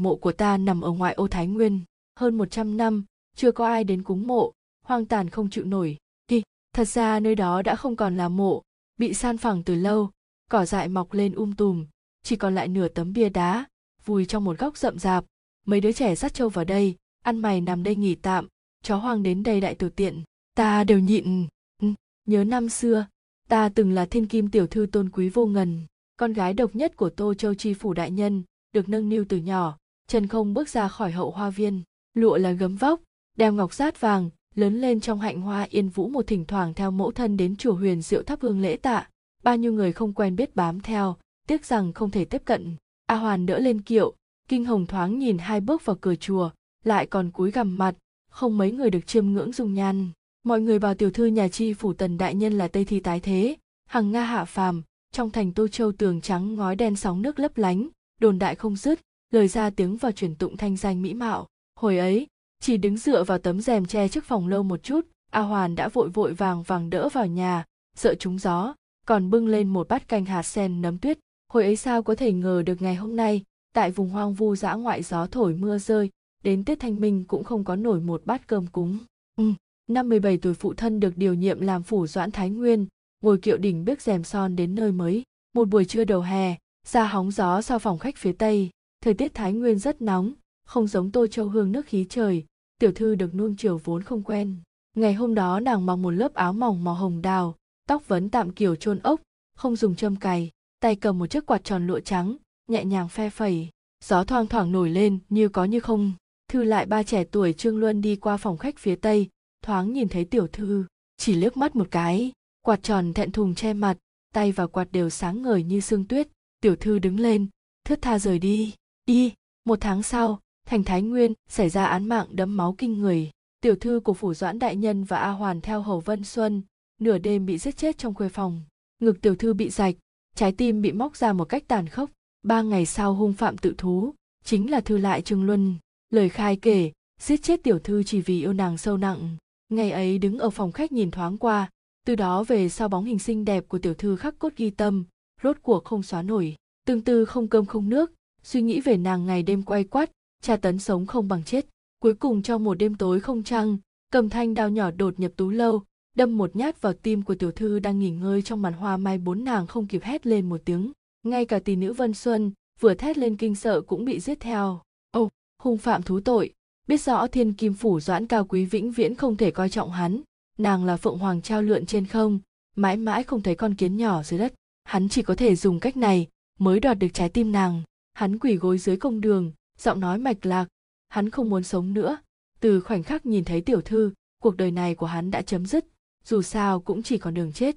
Mộ của ta nằm ở ngoại ô Thái Nguyên, hơn 100 năm, chưa có ai đến cúng mộ, hoang tàn không chịu nổi. đi thật ra nơi đó đã không còn là mộ, bị san phẳng từ lâu, cỏ dại mọc lên um tùm, chỉ còn lại nửa tấm bia đá, vùi trong một góc rậm rạp. Mấy đứa trẻ dắt trâu vào đây, ăn mày nằm đây nghỉ tạm, chó hoang đến đây đại tiểu tiện. Ta đều nhịn. Ừ, nhớ năm xưa, ta từng là thiên kim tiểu thư tôn quý vô ngần, con gái độc nhất của tô châu chi phủ đại nhân, được nâng niu từ nhỏ, chân không bước ra khỏi hậu hoa viên, lụa là gấm vóc, đeo ngọc sát vàng, lớn lên trong hạnh hoa yên vũ một thỉnh thoảng theo mẫu thân đến chùa huyền diệu thắp hương lễ tạ, bao nhiêu người không quen biết bám theo, tiếc rằng không thể tiếp cận. A Hoàn đỡ lên kiệu, kinh hồng thoáng nhìn hai bước vào cửa chùa, lại còn cúi gằm mặt, không mấy người được chiêm ngưỡng dung nhan. Mọi người bảo tiểu thư nhà chi phủ tần đại nhân là Tây Thi tái thế, hằng Nga hạ phàm, trong thành Tô Châu tường trắng ngói đen sóng nước lấp lánh, đồn đại không dứt, lời ra tiếng vào truyền tụng thanh danh mỹ mạo. Hồi ấy, chỉ đứng dựa vào tấm rèm che trước phòng lâu một chút, A Hoàn đã vội vội vàng vàng đỡ vào nhà, sợ trúng gió, còn bưng lên một bát canh hạt sen nấm tuyết. Hồi ấy sao có thể ngờ được ngày hôm nay, tại vùng hoang vu dã ngoại gió thổi mưa rơi, đến Tết Thanh Minh cũng không có nổi một bát cơm cúng. Ừ, năm 17 tuổi phụ thân được điều nhiệm làm phủ doãn Thái Nguyên, ngồi kiệu đỉnh bước rèm son đến nơi mới. Một buổi trưa đầu hè, ra hóng gió sau phòng khách phía tây, thời tiết Thái Nguyên rất nóng, không giống Tô Châu hương nước khí trời, tiểu thư được nuông chiều vốn không quen. Ngày hôm đó nàng mặc một lớp áo mỏng màu hồng đào, tóc vấn tạm kiểu chôn ốc, không dùng châm cày, tay cầm một chiếc quạt tròn lụa trắng, nhẹ nhàng phe phẩy. Gió thoang thoảng nổi lên như có như không. Thư lại ba trẻ tuổi Trương Luân đi qua phòng khách phía tây, thoáng nhìn thấy tiểu thư, chỉ liếc mắt một cái, quạt tròn thẹn thùng che mặt, tay và quạt đều sáng ngời như sương tuyết. Tiểu thư đứng lên, thướt tha rời đi. Y, một tháng sau, thành Thái Nguyên xảy ra án mạng đấm máu kinh người. Tiểu thư của phủ doãn đại nhân và A Hoàn theo Hầu Vân Xuân, nửa đêm bị giết chết trong khuê phòng. Ngực tiểu thư bị rạch, trái tim bị móc ra một cách tàn khốc. Ba ngày sau hung phạm tự thú, chính là thư lại Trương Luân. Lời khai kể, giết chết tiểu thư chỉ vì yêu nàng sâu nặng. Ngày ấy đứng ở phòng khách nhìn thoáng qua, từ đó về sau bóng hình xinh đẹp của tiểu thư khắc cốt ghi tâm, rốt cuộc không xóa nổi. Tương tư không cơm không nước, suy nghĩ về nàng ngày đêm quay quắt, tra tấn sống không bằng chết. Cuối cùng trong một đêm tối không trăng, cầm thanh đao nhỏ đột nhập tú lâu, đâm một nhát vào tim của tiểu thư đang nghỉ ngơi trong màn hoa mai bốn nàng không kịp hét lên một tiếng. Ngay cả tỷ nữ Vân Xuân, vừa thét lên kinh sợ cũng bị giết theo. Ồ, hung phạm thú tội, biết rõ thiên kim phủ doãn cao quý vĩnh viễn không thể coi trọng hắn, nàng là phượng hoàng trao lượn trên không, mãi mãi không thấy con kiến nhỏ dưới đất. Hắn chỉ có thể dùng cách này mới đoạt được trái tim nàng. Hắn quỳ gối dưới công đường, giọng nói mạch lạc, hắn không muốn sống nữa. Từ khoảnh khắc nhìn thấy tiểu thư, cuộc đời này của hắn đã chấm dứt, dù sao cũng chỉ còn đường chết.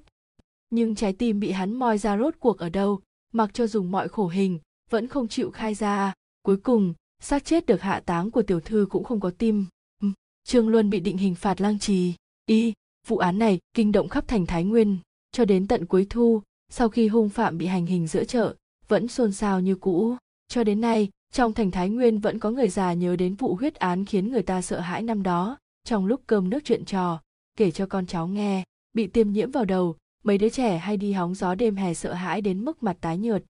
Nhưng trái tim bị hắn moi ra rốt cuộc ở đâu, mặc cho dùng mọi khổ hình, vẫn không chịu khai ra. Cuối cùng, xác chết được hạ táng của tiểu thư cũng không có tim. Trương Luân bị định hình phạt lang trì. Y, vụ án này kinh động khắp thành Thái Nguyên, cho đến tận cuối thu, sau khi hung phạm bị hành hình giữa chợ, vẫn xôn xao như cũ. Cho đến nay, trong thành Thái Nguyên vẫn có người già nhớ đến vụ huyết án khiến người ta sợ hãi năm đó, trong lúc cơm nước chuyện trò, kể cho con cháu nghe, bị tiêm nhiễm vào đầu, mấy đứa trẻ hay đi hóng gió đêm hè sợ hãi đến mức mặt tái nhợt.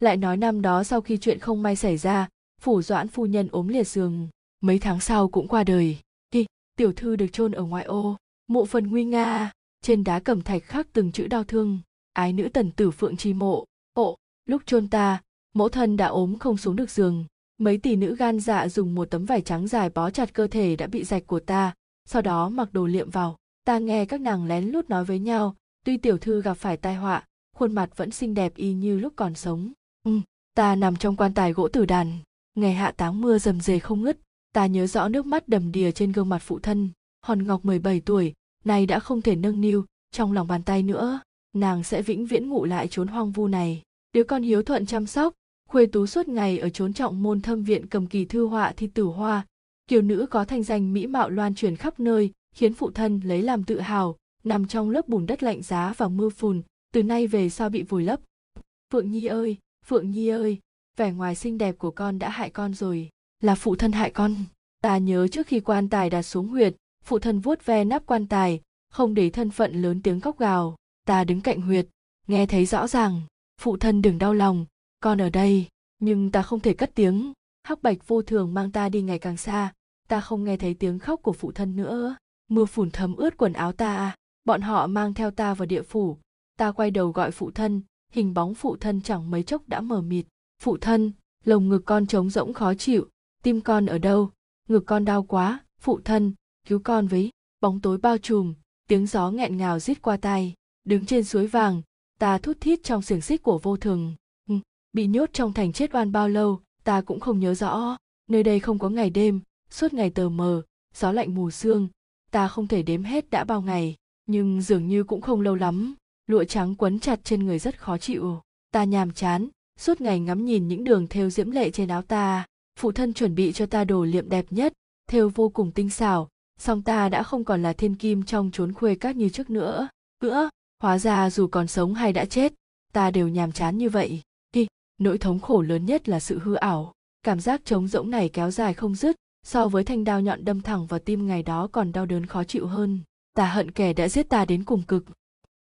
Lại nói năm đó sau khi chuyện không may xảy ra, phủ doãn phu nhân ốm liệt giường, mấy tháng sau cũng qua đời. Hi, tiểu thư được chôn ở ngoại ô, mộ phần nguy nga, trên đá cẩm thạch khắc từng chữ đau thương, ái nữ tần tử phượng chi mộ. Ộ, lúc chôn ta, mẫu thân đã ốm không xuống được giường, mấy tỷ nữ gan dạ dùng một tấm vải trắng dài bó chặt cơ thể đã bị rạch của ta, sau đó mặc đồ liệm vào. Ta nghe các nàng lén lút nói với nhau, tuy tiểu thư gặp phải tai họa, khuôn mặt vẫn xinh đẹp y như lúc còn sống. Ừ, ta nằm trong quan tài gỗ tử đàn, ngày hạ táng mưa rầm rề không ngứt, ta nhớ rõ nước mắt đầm đìa trên gương mặt phụ thân. Hòn Ngọc 17 tuổi, nay đã không thể nâng niu trong lòng bàn tay nữa, nàng sẽ vĩnh viễn ngủ lại chốn hoang vu này. Đứa con hiếu thuận chăm sóc, khuê tú suốt ngày ở chốn trọng môn thâm viện cầm kỳ thư họa thi tử hoa, kiều nữ có thanh danh mỹ mạo loan truyền khắp nơi, khiến phụ thân lấy làm tự hào, nằm trong lớp bùn đất lạnh giá và mưa phùn, từ nay về sau bị vùi lấp. Phượng Nhi ơi, Phượng Nhi ơi, vẻ ngoài xinh đẹp của con đã hại con rồi, là phụ thân hại con. Ta nhớ trước khi quan tài đặt xuống huyệt, phụ thân vuốt ve nắp quan tài, không để thân phận lớn tiếng khóc gào. Ta đứng cạnh huyệt, nghe thấy rõ ràng, phụ thân đừng đau lòng, con ở đây, nhưng ta không thể cất tiếng, hắc bạch vô thường mang ta đi ngày càng xa. Ta không nghe thấy tiếng khóc của phụ thân nữa. Mưa phùn thấm ướt quần áo ta. Bọn họ mang theo ta vào địa phủ. Ta quay đầu gọi phụ thân. Hình bóng phụ thân chẳng mấy chốc đã mờ mịt. Phụ thân lồng ngực con trống rỗng khó chịu. Tim con ở đâu? Ngực con đau quá. Phụ thân cứu con với. Bóng tối bao trùm. Tiếng gió nghẹn ngào rít qua tai. Đứng trên suối vàng ta thút thít trong xiềng xích của vô thường bị nhốt trong thành chết oan bao lâu, ta cũng không nhớ rõ. Nơi đây không có ngày đêm, suốt ngày tờ mờ, gió lạnh mù sương. Ta không thể đếm hết đã bao ngày, nhưng dường như cũng không lâu lắm. Lụa trắng quấn chặt trên người rất khó chịu. Ta nhàm chán, suốt ngày ngắm nhìn những đường thêu diễm lệ trên áo ta. Phụ thân chuẩn bị cho ta đồ liệm đẹp nhất, thêu vô cùng tinh xảo, song ta đã không còn là thiên kim trong chốn khuê các như trước nữa. Nữa hóa ra dù còn sống hay đã chết, ta đều nhàm chán như vậy nỗi thống khổ lớn nhất là sự hư ảo. Cảm giác trống rỗng này kéo dài không dứt, so với thanh đao nhọn đâm thẳng vào tim ngày đó còn đau đớn khó chịu hơn. Ta hận kẻ đã giết ta đến cùng cực.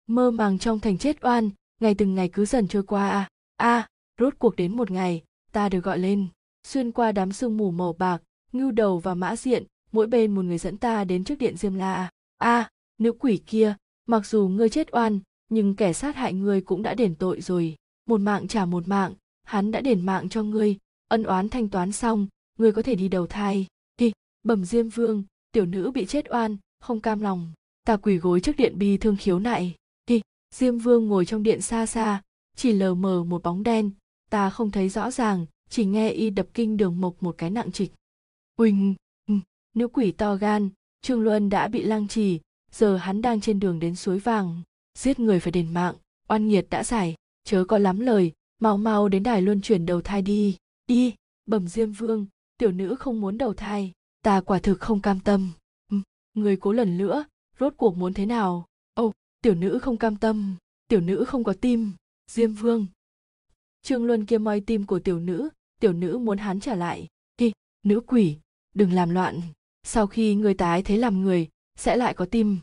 Mơ màng trong thành chết oan, ngày từng ngày cứ dần trôi qua a a, rốt cuộc đến một ngày, ta được gọi lên. Xuyên qua đám sương mù màu bạc, ngưu đầu và mã diện, mỗi bên một người dẫn ta đến trước điện diêm la à. a, nữ quỷ kia, mặc dù ngươi chết oan, nhưng kẻ sát hại ngươi cũng đã đền tội rồi. Một mạng trả một mạng hắn đã đền mạng cho ngươi, ân oán thanh toán xong, ngươi có thể đi đầu thai. Đi, bẩm diêm vương, tiểu nữ bị chết oan, không cam lòng. Ta quỳ gối trước điện bi thương khiếu nại. Đi, diêm vương ngồi trong điện xa xa, chỉ lờ mờ một bóng đen. Ta không thấy rõ ràng, chỉ nghe y đập kinh đường mộc một cái nặng trịch. Huỳnh nữ quỷ to gan, trương luân đã bị lang trì, giờ hắn đang trên đường đến suối vàng. Giết người phải đền mạng, oan nghiệt đã giải, chớ có lắm lời mau mau đến đài luân chuyển đầu thai đi. Đi, bẩm diêm vương, tiểu nữ không muốn đầu thai, ta quả thực không cam tâm. Người cố lần nữa, rốt cuộc muốn thế nào? Ồ, tiểu nữ không cam tâm, tiểu nữ không có tim. Diêm vương. Trương luân kia moi tim của tiểu nữ tiểu nữ muốn hắn trả lại. Đi nữ quỷ, đừng làm loạn. Sau khi người tái thế làm người, sẽ lại có tim.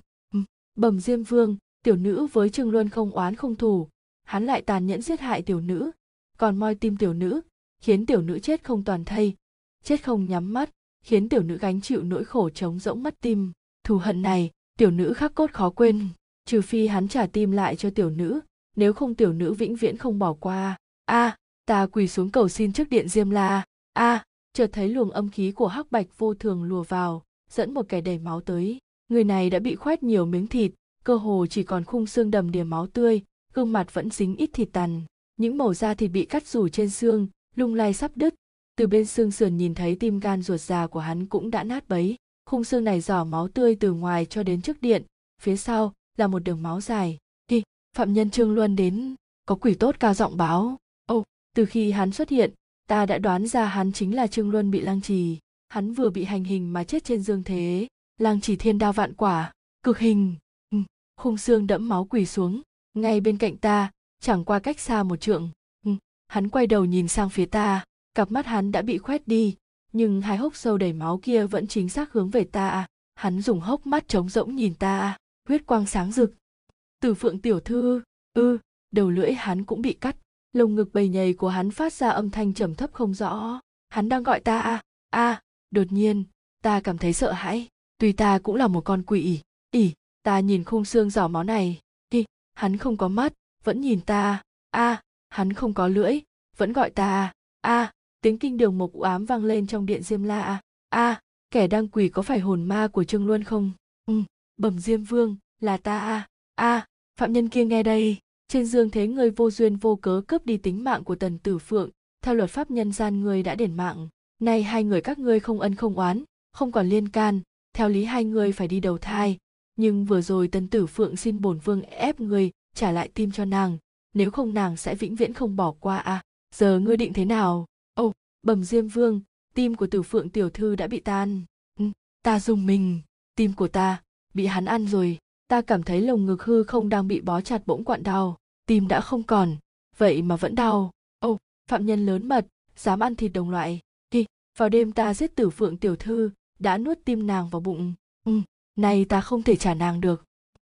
Bẩm diêm vương, tiểu nữ với trương luân không oán không thù hắn lại tàn nhẫn giết hại tiểu nữ. Còn moi tim tiểu nữ khiến tiểu nữ chết không toàn thây chết không nhắm mắt khiến tiểu nữ gánh chịu nỗi khổ trống rỗng mất tim. Thù hận này tiểu nữ khắc cốt khó quên trừ phi hắn trả tim lại cho tiểu nữ nếu không tiểu nữ vĩnh viễn không bỏ qua. A à, ta quỳ xuống cầu xin trước điện diêm la. A à, chợt thấy luồng âm khí của hắc bạch vô thường lùa vào dẫn một kẻ đầy máu tới. Người này đã bị khoét nhiều miếng thịt cơ hồ chỉ còn khung xương đầm đìa máu tươi gương mặt vẫn dính ít thịt tàn, những màu da thịt bị cắt rủ trên xương, lung lay sắp đứt. Từ bên xương sườn nhìn thấy tim gan ruột già của hắn cũng đã nát bấy. Khung xương này giỏ máu tươi từ ngoài cho đến trước điện, phía sau là một đường máu dài. Đi, phạm nhân trương luân đến, có quỷ tốt cao giọng báo. Ồ, từ khi hắn xuất hiện, ta đã đoán ra hắn chính là trương luân bị lang trì. Hắn vừa bị hành hình mà chết trên dương thế lang trì thiên đao vạn quả, cực hình. Ừ. khung xương đẫm máu quỳ xuống ngay bên cạnh ta chẳng qua cách xa một trượng. Ừ, hắn quay đầu nhìn sang phía ta. Cặp mắt hắn đã bị khoét đi nhưng hai hốc sâu đầy máu kia vẫn chính xác hướng về ta. Hắn dùng hốc mắt trống rỗng nhìn ta. Huyết quang sáng rực. Từ phượng tiểu thư ư ừ, đầu lưỡi hắn cũng bị cắt. Lồng ngực bầy nhầy của hắn phát ra âm thanh trầm thấp không rõ. Hắn đang gọi ta. A a đột nhiên ta cảm thấy sợ hãi. Tuy ta cũng là một con quỷ. Ỉ ta nhìn khung xương giỏ máu này hắn không có mắt, vẫn nhìn ta. A, hắn không có lưỡi, vẫn gọi ta. A, tiếng kinh đường mộc u ám vang lên trong điện diêm la a, kẻ đang quỳ có phải hồn ma của trương luân không? Ừ bẩm diêm vương, là ta a. A, phạm nhân kia nghe đây. Trên dương thế người vô duyên vô cớ cướp đi tính mạng của tần tử phượng. Theo luật pháp nhân gian người đã đền mạng. Nay hai người các ngươi không ân không oán, không còn liên can. Theo lý hai người phải đi đầu thai nhưng vừa rồi tần tử phượng xin bổn vương ép người trả lại tim cho nàng. Nếu không nàng sẽ vĩnh viễn không bỏ qua à. Giờ ngươi định thế nào? Ô oh, bẩm diêm vương tim của tử phượng tiểu thư đã bị tan. Ừ, ta dùng mình. Tim của ta bị hắn ăn rồi. Ta cảm thấy lồng ngực hư không đang bị bó chặt bỗng quặn đau. Tim đã không còn vậy mà vẫn đau. Ô oh, phạm nhân lớn mật dám ăn thịt đồng loại. Khi vào đêm ta giết tử phượng tiểu thư đã nuốt tim nàng vào bụng. Ừ, nay ta không thể trả nàng được.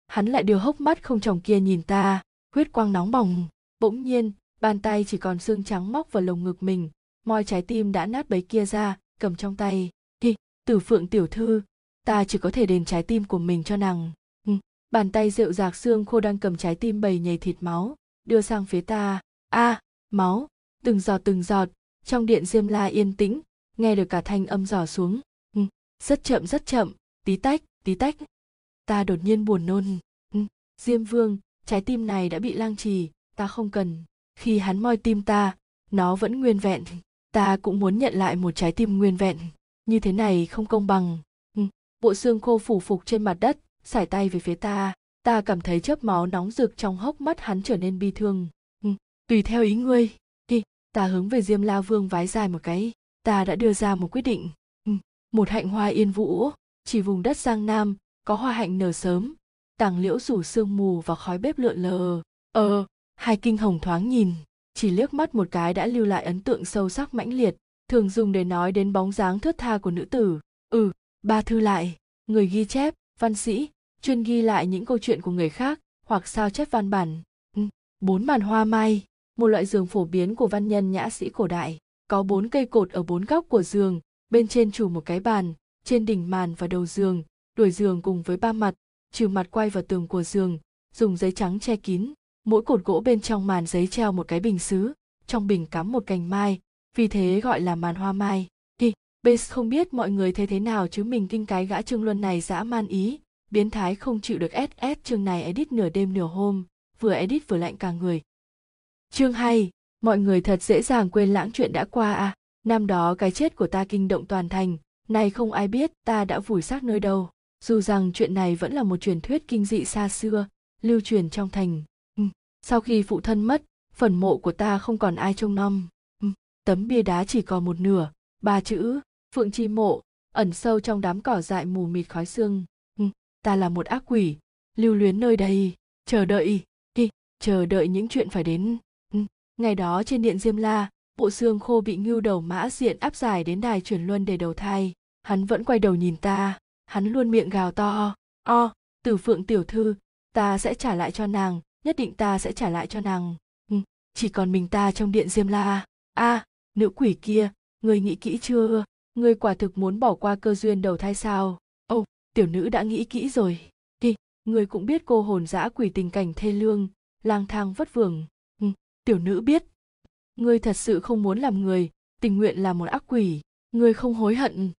Hắn lại đưa hốc mắt không chồng kia nhìn ta, huyết quang nóng bỏng. Bỗng nhiên, bàn tay chỉ còn xương trắng móc vào lồng ngực mình, moi trái tim đã nát bấy kia ra, cầm trong tay. Hi, tử phượng tiểu thư, ta chỉ có thể đền trái tim của mình cho nàng. Ừ. bàn tay rượu rạc xương khô đang cầm trái tim bầy nhầy thịt máu, đưa sang phía ta. A à, máu, từng giọt từng giọt, trong điện diêm la yên tĩnh, nghe được cả thanh âm giỏ xuống. Ừ. rất chậm rất chậm, tí tách tí tách, ta đột nhiên buồn nôn. Ừ, diêm vương, trái tim này đã bị lang trì, ta không cần. Khi hắn moi tim ta, nó vẫn nguyên vẹn. Ta cũng muốn nhận lại một trái tim nguyên vẹn. Như thế này không công bằng. Ừ, bộ xương khô phủ phục trên mặt đất, sải tay về phía ta. Ta cảm thấy chớp máu nóng rực trong hốc mắt hắn trở nên bi thương. Ừ, tùy theo ý ngươi. Đi, ta hướng về diêm la vương vái dài một cái. Ta đã đưa ra một quyết định. Một hạnh hoa yên vũ chỉ vùng đất giang nam, có hoa hạnh nở sớm, tàng liễu rủ sương mù và khói bếp lượn lờ ờ hai kinh hồng thoáng nhìn, chỉ liếc mắt một cái đã lưu lại ấn tượng sâu sắc mãnh liệt, thường dùng để nói đến bóng dáng thướt tha của nữ tử ừ ba thư lại, người ghi chép, văn sĩ, chuyên ghi lại những câu chuyện của người khác, hoặc sao chép văn bản ừ. bốn màn hoa mai, một loại giường phổ biến của văn nhân nhã sĩ cổ đại, có bốn cây cột ở bốn góc của giường, bên trên chủ một cái bàn trên đỉnh màn và đầu giường, đuổi giường cùng với ba mặt, trừ mặt quay vào tường của giường, dùng giấy trắng che kín, mỗi cột gỗ bên trong màn giấy treo một cái bình xứ, trong bình cắm một cành mai, vì thế gọi là màn hoa mai. Đi base không biết mọi người thấy thế nào chứ mình kinh cái gã trương luân này dã man ý, biến thái không chịu được ss chương này edit nửa đêm nửa hôm, vừa edit vừa lạnh cả người. Chương hay, mọi người thật dễ dàng quên lãng chuyện đã qua à năm đó cái chết của ta kinh động toàn thành nay không ai biết ta đã vùi xác nơi đâu dù rằng chuyện này vẫn là một truyền thuyết kinh dị xa xưa, lưu truyền trong thành ừ. sau khi phụ thân mất, phần mộ của ta không còn ai trông nom ừ. tấm bia đá chỉ còn một nửa, ba chữ, phượng chi mộ, ẩn sâu trong đám cỏ dại mù mịt khói xương ừ. ta là một ác quỷ, lưu luyến nơi đây chờ đợi, đi, chờ đợi những chuyện phải đến ngày đó trên điện diêm la, bộ xương khô bị ngưu đầu mã diện áp giải đến đài chuyển luân để đầu thai hắn vẫn quay đầu nhìn ta. Hắn luôn miệng gào to. O tử phượng tiểu thư ta sẽ trả lại cho nàng. Nhất định ta sẽ trả lại cho nàng. Ừ, chỉ còn mình ta trong điện diêm la à? a à, nữ quỷ kia người nghĩ kỹ chưa? Người quả thực muốn bỏ qua cơ duyên đầu thai sao? Ô, oh, tiểu nữ đã nghĩ kỹ rồi. Đi người cũng biết cô hồn dã quỷ tình cảnh thê lương lang thang vất vưởng. Ừ, tiểu nữ biết. Người thật sự không muốn làm người tình nguyện là một ác quỷ. Người không hối hận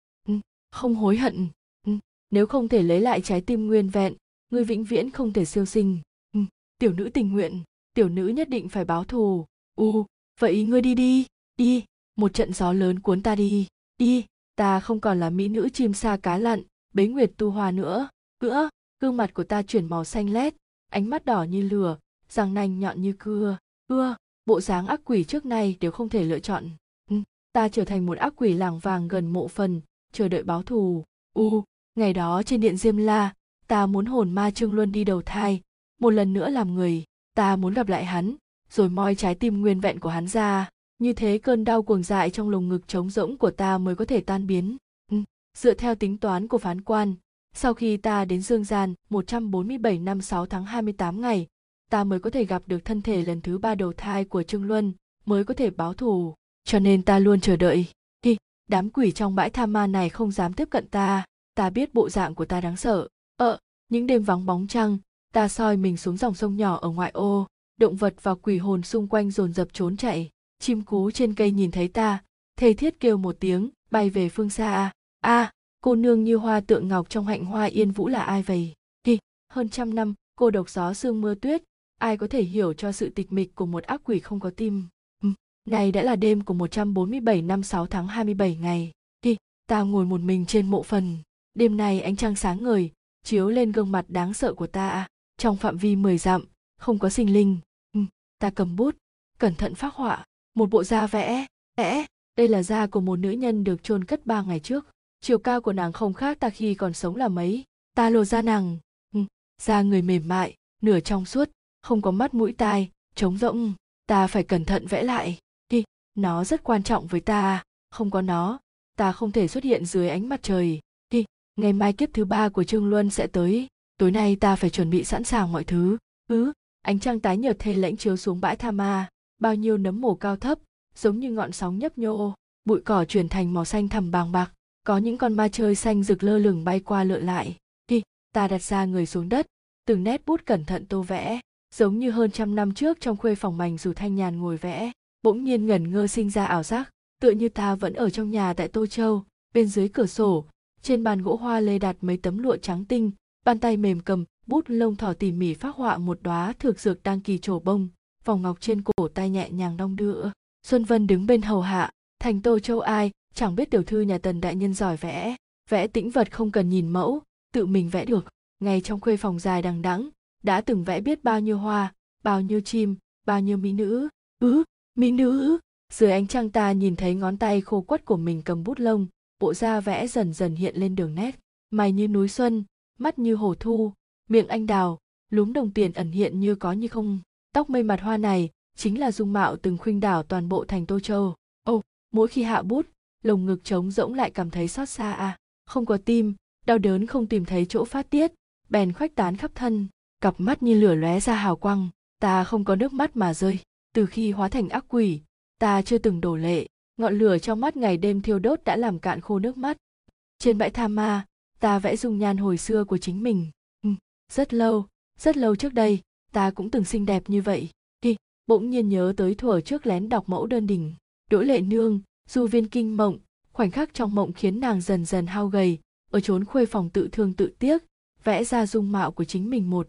không hối hận. Ừ, nếu không thể lấy lại trái tim nguyên vẹn, ngươi vĩnh viễn không thể siêu sinh. Ừ, tiểu nữ tình nguyện, tiểu nữ nhất định phải báo thù. U, vậy ngươi đi đi đi, một trận gió lớn cuốn ta đi. Đi, ta không còn là mỹ nữ chim sa cá lặn, bế nguyệt tu hoa nữa. Nữa gương mặt của ta chuyển màu xanh lét, ánh mắt đỏ như lửa, răng nanh nhọn như cưa. Ưa, bộ dáng ác quỷ trước nay đều không thể lựa chọn. Ừ, ta trở thành một ác quỷ làng vàng gần mộ phần chờ đợi báo thù u ngày đó trên điện diêm la ta muốn hồn ma trương luân đi đầu thai một lần nữa làm người ta muốn gặp lại hắn rồi moi trái tim nguyên vẹn của hắn ra như thế cơn đau cuồng dại trong lồng ngực trống rỗng của ta mới có thể tan biến ừ. dựa theo tính toán của phán quan sau khi ta đến Dương Gian 147 năm 6 tháng 28 ngày, ta mới có thể gặp được thân thể lần thứ ba đầu thai của Trương Luân, mới có thể báo thù. Cho nên ta luôn chờ đợi. Hi, đám quỷ trong bãi tham ma này không dám tiếp cận ta, ta biết bộ dạng của ta đáng sợ. Ờ, những đêm vắng bóng trăng, ta soi mình xuống dòng sông nhỏ ở ngoại ô, động vật và quỷ hồn xung quanh dồn dập trốn chạy. Chim cú trên cây nhìn thấy ta, thề thiết kêu một tiếng, bay về phương xa. A, cô nương như hoa tượng ngọc trong hạnh hoa yên vũ là ai vậy? Đi, hơn trăm năm, cô độc gió sương mưa tuyết, ai có thể hiểu cho sự tịch mịch của một ác quỷ không có tim. Này đã là đêm của 147 năm 6 tháng 27 ngày. Đi, ta ngồi một mình trên mộ phần. Đêm nay ánh trăng sáng ngời, chiếu lên gương mặt đáng sợ của ta. Trong phạm vi 10 dặm, không có sinh linh. Ừ. Ta cầm bút, cẩn thận phác họa, một bộ da vẽ, vẽ. Đây là da của một nữ nhân được chôn cất ba ngày trước. Chiều cao của nàng không khác ta khi còn sống là mấy. Ta lột da nàng, ừ. da người mềm mại, nửa trong suốt, không có mắt mũi tai trống rỗng ta phải cẩn thận vẽ lại đi, nó rất quan trọng với ta à. không có nó, ta không thể xuất hiện dưới ánh mặt trời. Đi, ngày mai kiếp thứ ba của trương luân sẽ tới. Tối nay ta phải chuẩn bị sẵn sàng mọi thứ. Ứ, ánh trăng tái nhợt thê lãnh chiếu xuống bãi tha ma. Bao nhiêu nấm mồ cao thấp, giống như ngọn sóng nhấp nhô. Bụi cỏ chuyển thành màu xanh thẳm bàng bạc. Có những con ma chơi xanh rực lơ lửng bay qua lượn lại. Đi, ta đặt ra người xuống đất. Từng nét bút cẩn thận tô vẽ. Giống như hơn trăm năm trước trong khuê phòng mảnh dù thanh nhàn ngồi vẽ bỗng nhiên ngẩn ngơ sinh ra ảo giác, tựa như ta vẫn ở trong nhà tại tô châu, bên dưới cửa sổ, trên bàn gỗ hoa lê đặt mấy tấm lụa trắng tinh, bàn tay mềm cầm, bút lông thỏ tỉ mỉ phác họa một đóa thực dược đang kỳ trổ bông, vòng ngọc trên cổ tay nhẹ nhàng đong đưa. Xuân vân đứng bên hầu hạ, thành tô châu ai? Chẳng biết tiểu thư nhà tần đại nhân giỏi vẽ vẽ tĩnh vật không cần nhìn mẫu, tự mình vẽ được, ngay trong khuê phòng dài đằng đẵng, đã từng vẽ biết bao nhiêu hoa, bao nhiêu chim, bao nhiêu mỹ nữ. Ứ mỹ nữ, dưới ánh trăng ta nhìn thấy ngón tay khô quắt của mình cầm bút lông, bộ da vẽ dần dần hiện lên đường nét, mày như núi xuân, mắt như hồ thu, miệng anh đào, lúm đồng tiền ẩn hiện như có như không. Tóc mây mặt hoa này chính là dung mạo từng khuynh đảo toàn bộ thành tô châu. Ồ, mỗi khi hạ bút, lồng ngực trống rỗng lại cảm thấy xót xa à. Không có tim, đau đớn không tìm thấy chỗ phát tiết, bèn khoách tán khắp thân, cặp mắt như lửa lóe ra hào quang, ta không có nước mắt mà rơi từ khi hóa thành ác quỷ ta chưa từng đổ lệ ngọn lửa trong mắt ngày đêm thiêu đốt đã làm cạn khô nước mắt. Trên bãi tha ma ta vẽ dung nhan hồi xưa của chính mình. Ừ, rất lâu rất lâu trước đây ta cũng từng xinh đẹp như vậy. Đi bỗng nhiên nhớ tới thuở trước lén đọc mẫu đơn đình đỗ lệ nương du viên kinh mộng. Khoảnh khắc trong mộng khiến nàng dần dần hao gầy ở chốn khuê phòng tự thương tự tiếc vẽ ra dung mạo của chính mình một.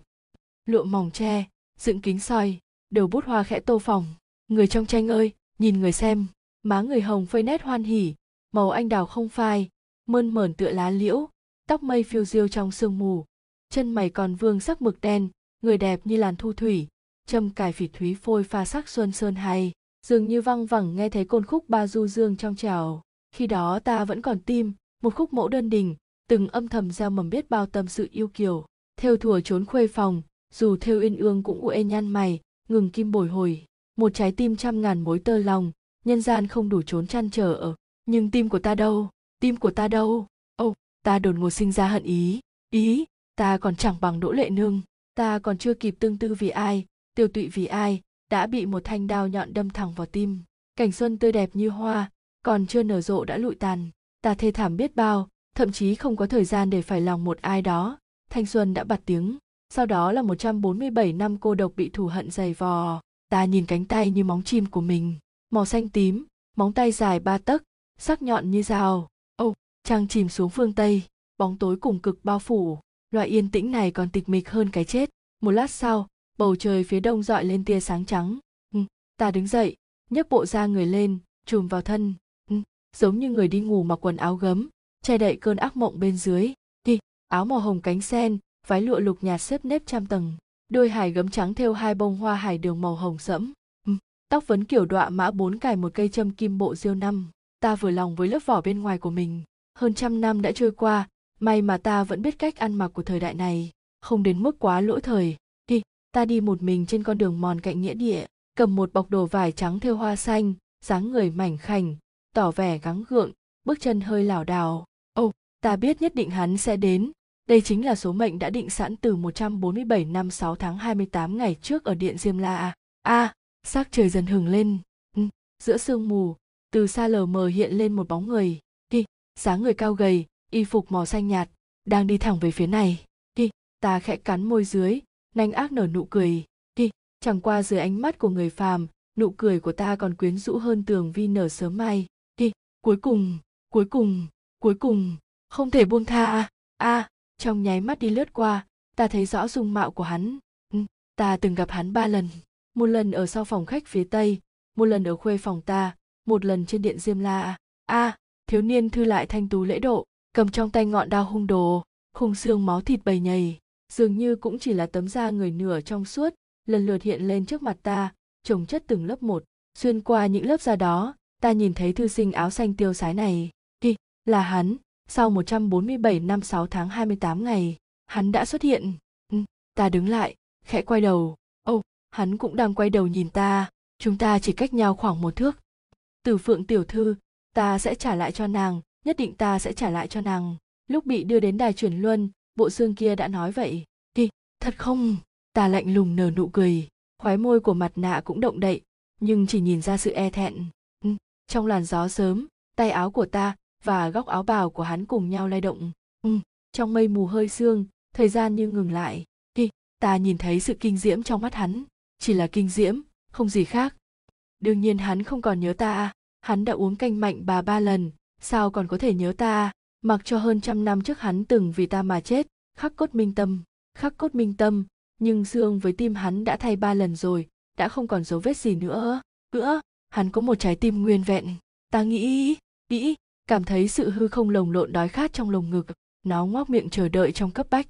Lụa mỏng tre dựng kính soi đầu bút hoa khẽ tô phòng người trong tranh ơi, nhìn người xem. Má người hồng phơi nét hoan hỉ, màu anh đào không phai, mơn mởn tựa lá liễu, tóc mây phiêu diêu trong sương mù. Chân mày còn vương sắc mực đen, người đẹp như làn thu thủy, châm cài phỉ thúy phôi pha sắc xuân sơn hay. Dường như văng vẳng nghe thấy côn khúc ba du dương trong trào khi đó ta vẫn còn tim, một khúc mẫu đơn đình, từng âm thầm gieo mầm biết bao tâm sự yêu kiều. Theo thùa trốn khuê phòng, dù theo yên ương cũng uê nhăn mày ngừng kim bồi hồi. Một trái tim trăm ngàn mối tơ lòng nhân gian không đủ trốn chăn trở ở. Nhưng tim của ta đâu? Tim của ta đâu? Ô oh, ta đột ngột sinh ra hận ý. Ý ta còn chẳng bằng đỗ lệ nương. Ta còn chưa kịp tương tư vì ai tiêu tụy vì ai đã bị một thanh đao nhọn đâm thẳng vào tim. Cảnh xuân tươi đẹp như hoa còn chưa nở rộ đã lụi tàn. Ta thê thảm biết bao thậm chí không có thời gian để phải lòng một ai đó. Thanh xuân đã bật tiếng sau đó là 147 năm cô độc bị thù hận dày vò. Ta nhìn cánh tay như móng chim của mình. Màu xanh tím móng tay dài ba tấc sắc nhọn như dao. Ô, oh, trăng chìm xuống phương tây bóng tối cùng cực bao phủ. Loại yên tĩnh này còn tịch mịch hơn cái chết. Một lát sau bầu trời phía đông dọi lên tia sáng trắng. Ừ, ta đứng dậy nhấc bộ da người lên chùm vào thân. Ừ, giống như người đi ngủ mặc quần áo gấm che đậy cơn ác mộng bên dưới. Thì áo màu hồng cánh sen váy lụa lục nhạt xếp nếp trăm tầng đôi hải gấm trắng thêu hai bông hoa hải đường màu hồng sẫm. Tóc vấn kiểu đọa mã bốn cài một cây châm kim bộ diêu năm. Ta vừa lòng với lớp vỏ bên ngoài của mình. Hơn trăm năm đã trôi qua may mà ta vẫn biết cách ăn mặc của thời đại này. Không đến mức quá lỗi thời. Đi ta đi một mình trên con đường mòn cạnh nghĩa địa cầm một bọc đồ vải trắng thêu hoa xanh dáng người mảnh khảnh tỏ vẻ gắng gượng bước chân hơi lảo đảo. Ô oh, ta biết nhất định hắn sẽ đến đây chính là số mệnh đã định sẵn từ 147 năm 6 tháng 28 ngày trước ở điện Diêm La. A, à, sắc trời dần hừng lên. Ừ, giữa sương mù, từ xa lờ mờ hiện lên một bóng người. Đi, dáng người cao gầy, y phục màu xanh nhạt, đang đi thẳng về phía này. Đi, ta khẽ cắn môi dưới, nanh ác nở nụ cười. Đi, chẳng qua dưới ánh mắt của người phàm, nụ cười của ta còn quyến rũ hơn tường vi nở sớm mai. Đi, cuối cùng, cuối cùng, cuối cùng, không thể buông tha a. À, trong nháy mắt đi lướt qua ta thấy rõ dung mạo của hắn. Ừ, ta từng gặp hắn ba lần. Một lần ở sau phòng khách phía tây một lần ở khuê phòng ta một lần trên điện diêm la. A à, thiếu niên thư lại thanh tú lễ độ cầm trong tay ngọn đao hung đồ khung xương máu thịt bầy nhầy. Dường như cũng chỉ là tấm da người nửa trong suốt lần lượt hiện lên trước mặt ta trồng chất từng lớp một. Xuyên qua những lớp da đó ta nhìn thấy thư sinh áo xanh tiêu sái này. Đi là hắn sau 147 năm 6 tháng 28 ngày, hắn đã xuất hiện. Ừ, ta đứng lại, khẽ quay đầu. ô, oh, hắn cũng đang quay đầu nhìn ta, chúng ta chỉ cách nhau khoảng một thước. Từ phượng tiểu thư, ta sẽ trả lại cho nàng, nhất định ta sẽ trả lại cho nàng. Lúc bị đưa đến đài chuyển luân, bộ xương kia đã nói vậy. Đi, thật không? Ta lạnh lùng nở nụ cười, khóe môi của mặt nạ cũng động đậy, nhưng chỉ nhìn ra sự e thẹn. Ừ, trong làn gió sớm tay áo của ta và góc áo bào của hắn cùng nhau lay động. Ừ, trong mây mù hơi sương thời gian như ngừng lại. Hi, ta nhìn thấy sự kinh diễm trong mắt hắn. Chỉ là kinh diễm không gì khác. Đương nhiên hắn không còn nhớ ta. Hắn đã uống canh mạnh bà ba lần. Sao còn có thể nhớ ta? Mặc cho hơn trăm năm trước hắn từng vì ta mà chết. Khắc cốt minh tâm khắc cốt minh tâm. Nhưng xương với tim hắn đã thay ba lần rồi đã không còn dấu vết gì nữa. Nữa hắn có một trái tim nguyên vẹn. Ta nghĩ nghĩ cảm thấy sự hư không lồng lộn đói khát trong lồng ngực nó ngoác miệng chờ đợi trong cấp bách.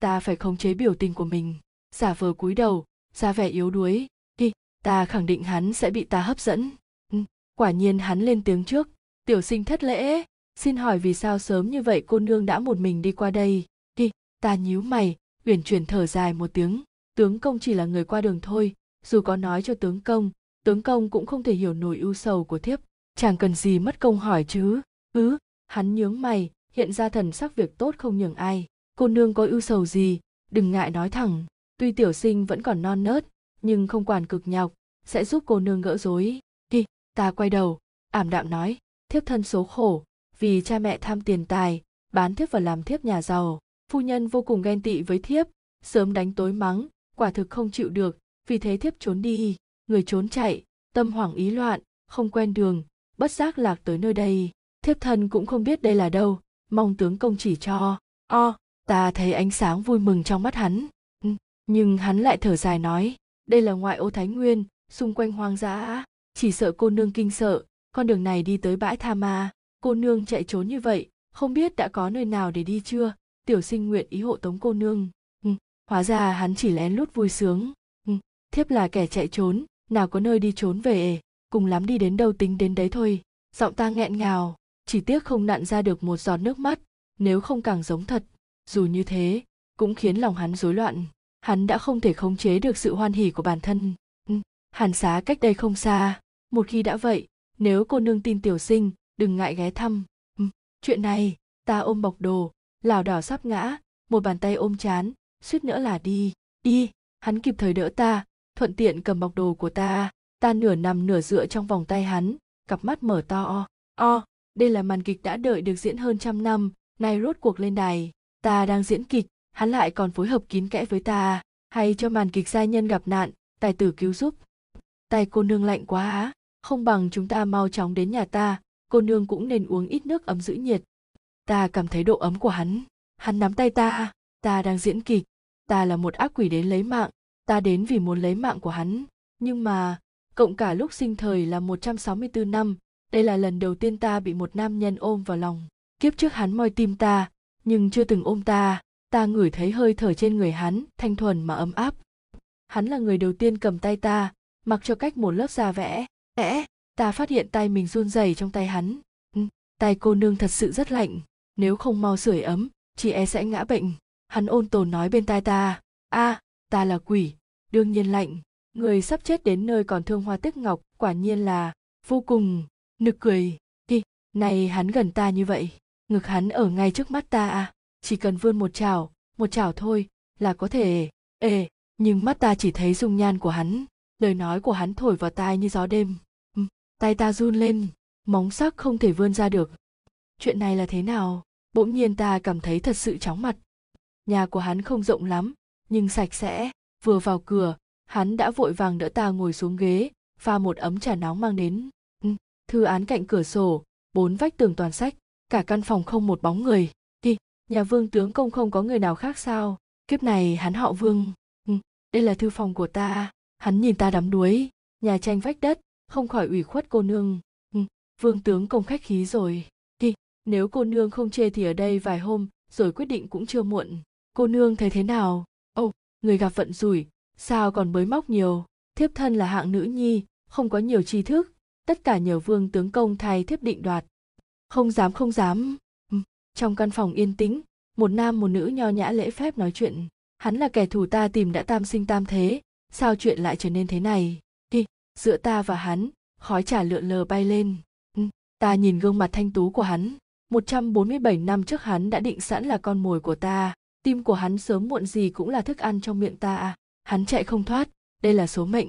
Ta phải khống chế biểu tình của mình giả vờ cúi đầu ra vẻ yếu đuối. Đi ta khẳng định hắn sẽ bị ta hấp dẫn. Ừ, quả nhiên hắn lên tiếng trước. Tiểu sinh thất lễ. Xin hỏi vì sao sớm như vậy cô nương đã một mình đi qua đây? Đi ta nhíu mày uyển chuyển thở dài một tiếng. Tướng công chỉ là người qua đường thôi dù có nói cho tướng công tướng công cũng không thể hiểu nổi ưu sầu của thiếp chàng cần gì mất công hỏi chứ. Ứ hắn nhướng mày, hiện ra thần sắc việc tốt không nhường ai. Cô nương có ưu sầu gì? Đừng ngại nói thẳng. Tuy tiểu sinh vẫn còn non nớt, nhưng không quản cực nhọc, sẽ giúp cô nương gỡ rối. Đi ta quay đầu, ảm đạm nói. Thiếp thân số khổ, vì cha mẹ tham tiền tài, bán thiếp và làm thiếp nhà giàu. Phu nhân vô cùng ghen tị với thiếp, sớm đánh tối mắng, quả thực không chịu được, vì thế thiếp trốn đi. Người trốn chạy, tâm hoảng ý loạn, không quen đường bất giác lạc tới nơi đây, thiếp thân cũng không biết đây là đâu, mong tướng công chỉ cho. O, ta thấy ánh sáng vui mừng trong mắt hắn. Ừ, nhưng hắn lại thở dài nói, đây là ngoại ô thái nguyên, xung quanh hoang dã, chỉ sợ cô nương kinh sợ, con đường này đi tới bãi tha ma, cô nương chạy trốn như vậy, không biết đã có nơi nào để đi chưa? Tiểu sinh nguyện ý hộ tống cô nương. Ừ, hóa ra hắn chỉ lén lút vui sướng. Ừ, thiếp là kẻ chạy trốn, nào có nơi đi trốn về cùng lắm đi đến đâu tính đến đấy thôi. Giọng ta nghẹn ngào, chỉ tiếc không nặn ra được một giọt nước mắt, nếu không càng giống thật. Dù như thế, cũng khiến lòng hắn rối loạn. Hắn đã không thể khống chế được sự hoan hỉ của bản thân. Ừ, hàn xá cách đây không xa. Một khi đã vậy, nếu cô nương tin tiểu sinh, đừng ngại ghé thăm. Ừ, chuyện này, ta ôm bọc đồ, lảo đảo sắp ngã, một bàn tay ôm chán, suýt nữa là đi. Đi, hắn kịp thời đỡ ta, thuận tiện cầm bọc đồ của ta ta nửa nằm nửa dựa trong vòng tay hắn, cặp mắt mở to o. O, đây là màn kịch đã đợi được diễn hơn trăm năm, nay rốt cuộc lên đài. Ta đang diễn kịch, hắn lại còn phối hợp kín kẽ với ta. Hay cho màn kịch gia nhân gặp nạn, tài tử cứu giúp. Tay cô nương lạnh quá á, không bằng chúng ta mau chóng đến nhà ta, cô nương cũng nên uống ít nước ấm giữ nhiệt. Ta cảm thấy độ ấm của hắn hắn nắm tay ta. Ta đang diễn kịch, ta là một ác quỷ đến lấy mạng, ta đến vì muốn lấy mạng của hắn. Nhưng mà cộng cả lúc sinh thời là 164 năm đây là lần đầu tiên ta bị một nam nhân ôm vào lòng. Kiếp trước hắn moi tim ta nhưng chưa từng ôm ta. Ta ngửi thấy hơi thở trên người hắn thanh thuần mà ấm áp. Hắn là người đầu tiên cầm tay ta mặc cho cách một lớp da vẽ vẽ ta phát hiện tay mình run rẩy trong tay hắn. Ừ, tay cô nương thật sự rất lạnh. Nếu không mau sưởi ấm chị e sẽ ngã bệnh. Hắn ôn tồn nói bên tai ta. A ta là quỷ đương nhiên lạnh người sắp chết đến nơi còn thương hoa tiếc ngọc quả nhiên là vô cùng nực cười. Đi này hắn gần ta như vậy ngực hắn ở ngay trước mắt ta à? Chỉ cần vươn một chảo một chảo thôi là có thể. Ê nhưng mắt ta chỉ thấy dung nhan của hắn lời nói của hắn thổi vào tai như gió đêm. Ừ, tay ta run lên móng sắc không thể vươn ra được. Chuyện này là thế nào? Bỗng nhiên ta cảm thấy thật sự chóng mặt. Nhà của hắn không rộng lắm nhưng sạch sẽ vừa vào cửa hắn đã vội vàng đỡ ta ngồi xuống ghế pha một ấm trà nóng mang đến. Ừ, thư án cạnh cửa sổ bốn vách tường toàn sách cả căn phòng không một bóng người. Đi nhà vương tướng công không có người nào khác sao? Kiếp này hắn họ vương. Ừ, đây là thư phòng của ta. Hắn nhìn ta đắm đuối nhà tranh vách đất không khỏi ủy khuất cô nương. Ừ, vương tướng công khách khí rồi. Đi nếu cô nương không chê thì ở đây vài hôm rồi quyết định cũng chưa muộn. Cô nương thấy thế nào? Ô oh, người gặp vận rủi sao còn bới móc nhiều? Thiếp thân là hạng nữ nhi không có nhiều tri thức. Tất cả nhờ vương tướng công thay thiếp định đoạt. Không dám không dám. Ừ, trong căn phòng yên tĩnh một nam một nữ nho nhã lễ phép nói chuyện. Hắn là kẻ thù ta tìm đã tam sinh tam thế. Sao chuyện lại trở nên thế này? Hi, giữa ta và hắn khói trà lượn lờ bay lên. Ừ, ta nhìn gương mặt thanh tú của hắn. 147 năm trước hắn đã định sẵn là con mồi của ta. Tim của hắn sớm muộn gì cũng là thức ăn trong miệng ta à? Hắn chạy không thoát. Đây là số mệnh.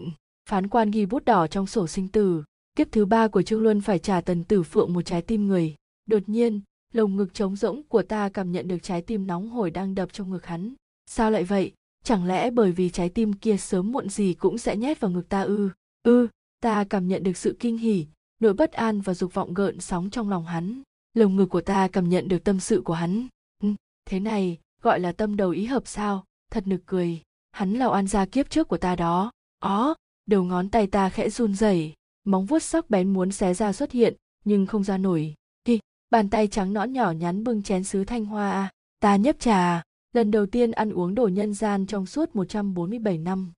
Phán quan ghi bút đỏ trong sổ sinh tử. Kiếp thứ ba của trương luân phải trả tần tử phượng một trái tim người. Đột nhiên lồng ngực trống rỗng của ta cảm nhận được trái tim nóng hổi đang đập trong ngực hắn. Sao lại vậy? Chẳng lẽ bởi vì trái tim kia sớm muộn gì cũng sẽ nhét vào ngực ta ư? Ư ta cảm nhận được sự kinh hỉ nỗi bất an và dục vọng gợn sóng trong lòng hắn. Lồng ngực của ta cảm nhận được tâm sự của hắn. Ừ, thế này gọi là tâm đầu ý hợp sao? Thật nực cười hắn là oan gia kiếp trước của ta đó. Ó, đầu ngón tay ta khẽ run rẩy, móng vuốt sắc bén muốn xé ra xuất hiện, nhưng không ra nổi. Thì bàn tay trắng nõn nhỏ nhắn bưng chén sứ thanh hoa à. ta nhấp trà, lần đầu tiên ăn uống đồ nhân gian trong suốt 147 năm.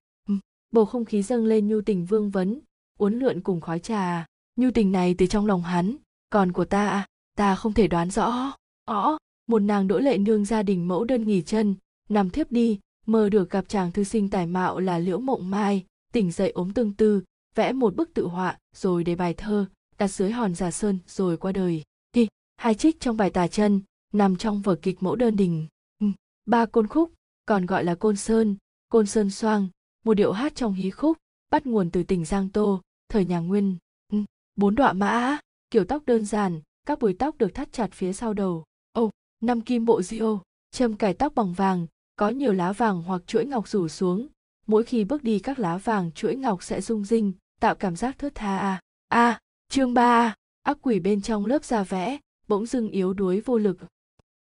Bầu không khí dâng lên nhu tình vương vấn, uốn lượn cùng khói trà. Nhu tình này từ trong lòng hắn, còn của ta à, ta không thể đoán rõ. Ó, một nàng đỗ lệ nương gia đình mẫu đơn nghỉ chân, nằm thiếp đi mơ được gặp chàng thư sinh tài mạo là liễu mộng mai, tỉnh dậy ốm tương tư, vẽ một bức tự họa, rồi để bài thơ, đặt dưới hòn giả sơn rồi qua đời. Thì hai trích trong bài tà chân, nằm trong vở kịch mẫu đơn đình. Ừ, ba côn khúc, còn gọi là côn sơn côn sơn xoang, một điệu hát trong hí khúc, bắt nguồn từ tỉnh giang tô, thời nhà nguyên. Ừ, bốn đọa mã, kiểu tóc đơn giản, các búi tóc được thắt chặt phía sau đầu. Ồ, năm kim bộ diêu châm cài tóc bằng vàng có nhiều lá vàng hoặc chuỗi ngọc rủ xuống. Mỗi khi bước đi các lá vàng, chuỗi ngọc sẽ rung rinh, tạo cảm giác thướt tha. A a, chương ba ác quỷ bên trong lớp da vẽ, bỗng dưng yếu đuối vô lực.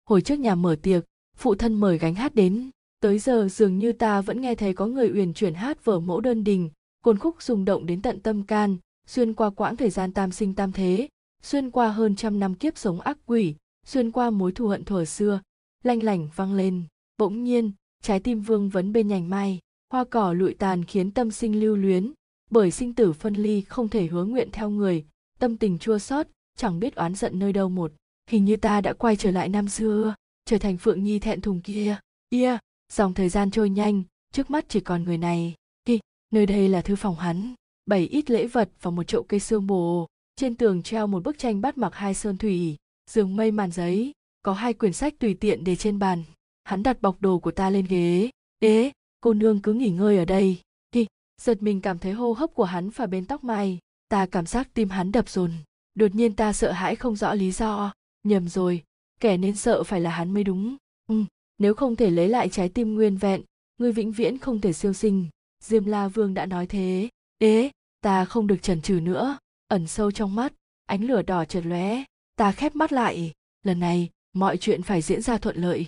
Hồi trước nhà mở tiệc, phụ thân mời gánh hát đến. Tới giờ dường như ta vẫn nghe thấy có người uyển chuyển hát vở mẫu đơn đình cồn khúc rung động đến tận tâm can, xuyên qua quãng thời gian tam sinh tam thế, xuyên qua hơn trăm năm kiếp sống ác quỷ, xuyên qua mối thù hận thuở xưa, lanh lảnh vang lên bỗng nhiên, trái tim vương vấn bên nhành mai, hoa cỏ lụi tàn khiến tâm sinh lưu luyến. Bởi sinh tử phân ly không thể hứa nguyện theo người, tâm tình chua xót, chẳng biết oán giận nơi đâu một. Hình như ta đã quay trở lại năm xưa, trở thành phượng nhi thẹn thùng kia. Ia, dòng thời gian trôi nhanh, trước mắt chỉ còn người này. Kì nơi đây là thư phòng hắn. Bảy ít lễ vật và một chậu cây xương bồ trên tường treo một bức tranh bắt mặc hai sơn thủy, giường mây màn giấy. Có hai quyển sách tùy tiện để trên bàn hắn đặt bọc đồ của ta lên ghế. Ế cô nương cứ nghỉ ngơi ở đây. Đi giật mình cảm thấy hô hấp của hắn phả bên tóc mai. Ta cảm giác tim hắn đập dồn. Đột nhiên ta sợ hãi không rõ lý do. Nhầm rồi kẻ nên sợ phải là hắn mới đúng. Ừ, nếu không thể lấy lại trái tim nguyên vẹn ngươi vĩnh viễn không thể siêu sinh. Diêm la vương đã nói thế. Ế ta không được chần chừ nữa. Ẩn sâu trong mắt ánh lửa đỏ chợt lóe. Ta khép mắt lại. Lần này mọi chuyện phải diễn ra thuận lợi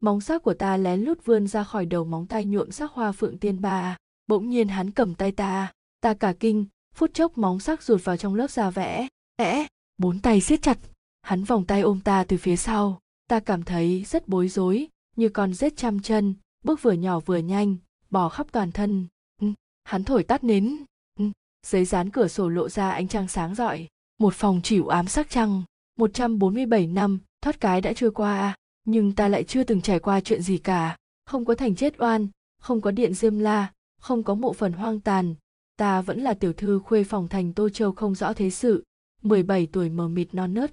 móng sắc của ta lén lút vươn ra khỏi đầu móng tay nhuộm sắc hoa phượng tiên ba. Bỗng nhiên hắn cầm tay ta. Ta cả kinh, phút chốc móng sắc rụt vào trong lớp da vẽ. Ẽ, bốn tay siết chặt. Hắn vòng tay ôm ta từ phía sau. Ta cảm thấy rất bối rối, như con rết trăm chân. Bước vừa nhỏ vừa nhanh, bò khắp toàn thân. Ừ, hắn thổi tắt nến. Ừ, Giấy dán cửa sổ lộ ra ánh trăng sáng rọi. Một phòng chịu ám sắc trăng. 147 năm, thoát cái đã trôi qua nhưng ta lại chưa từng trải qua chuyện gì cả. Không có thành chết oan, không có điện diêm la, không có mộ phần hoang tàn. Ta vẫn là tiểu thư khuê phòng thành tô châu không rõ thế sự 17 tuổi mờ mịt non nớt.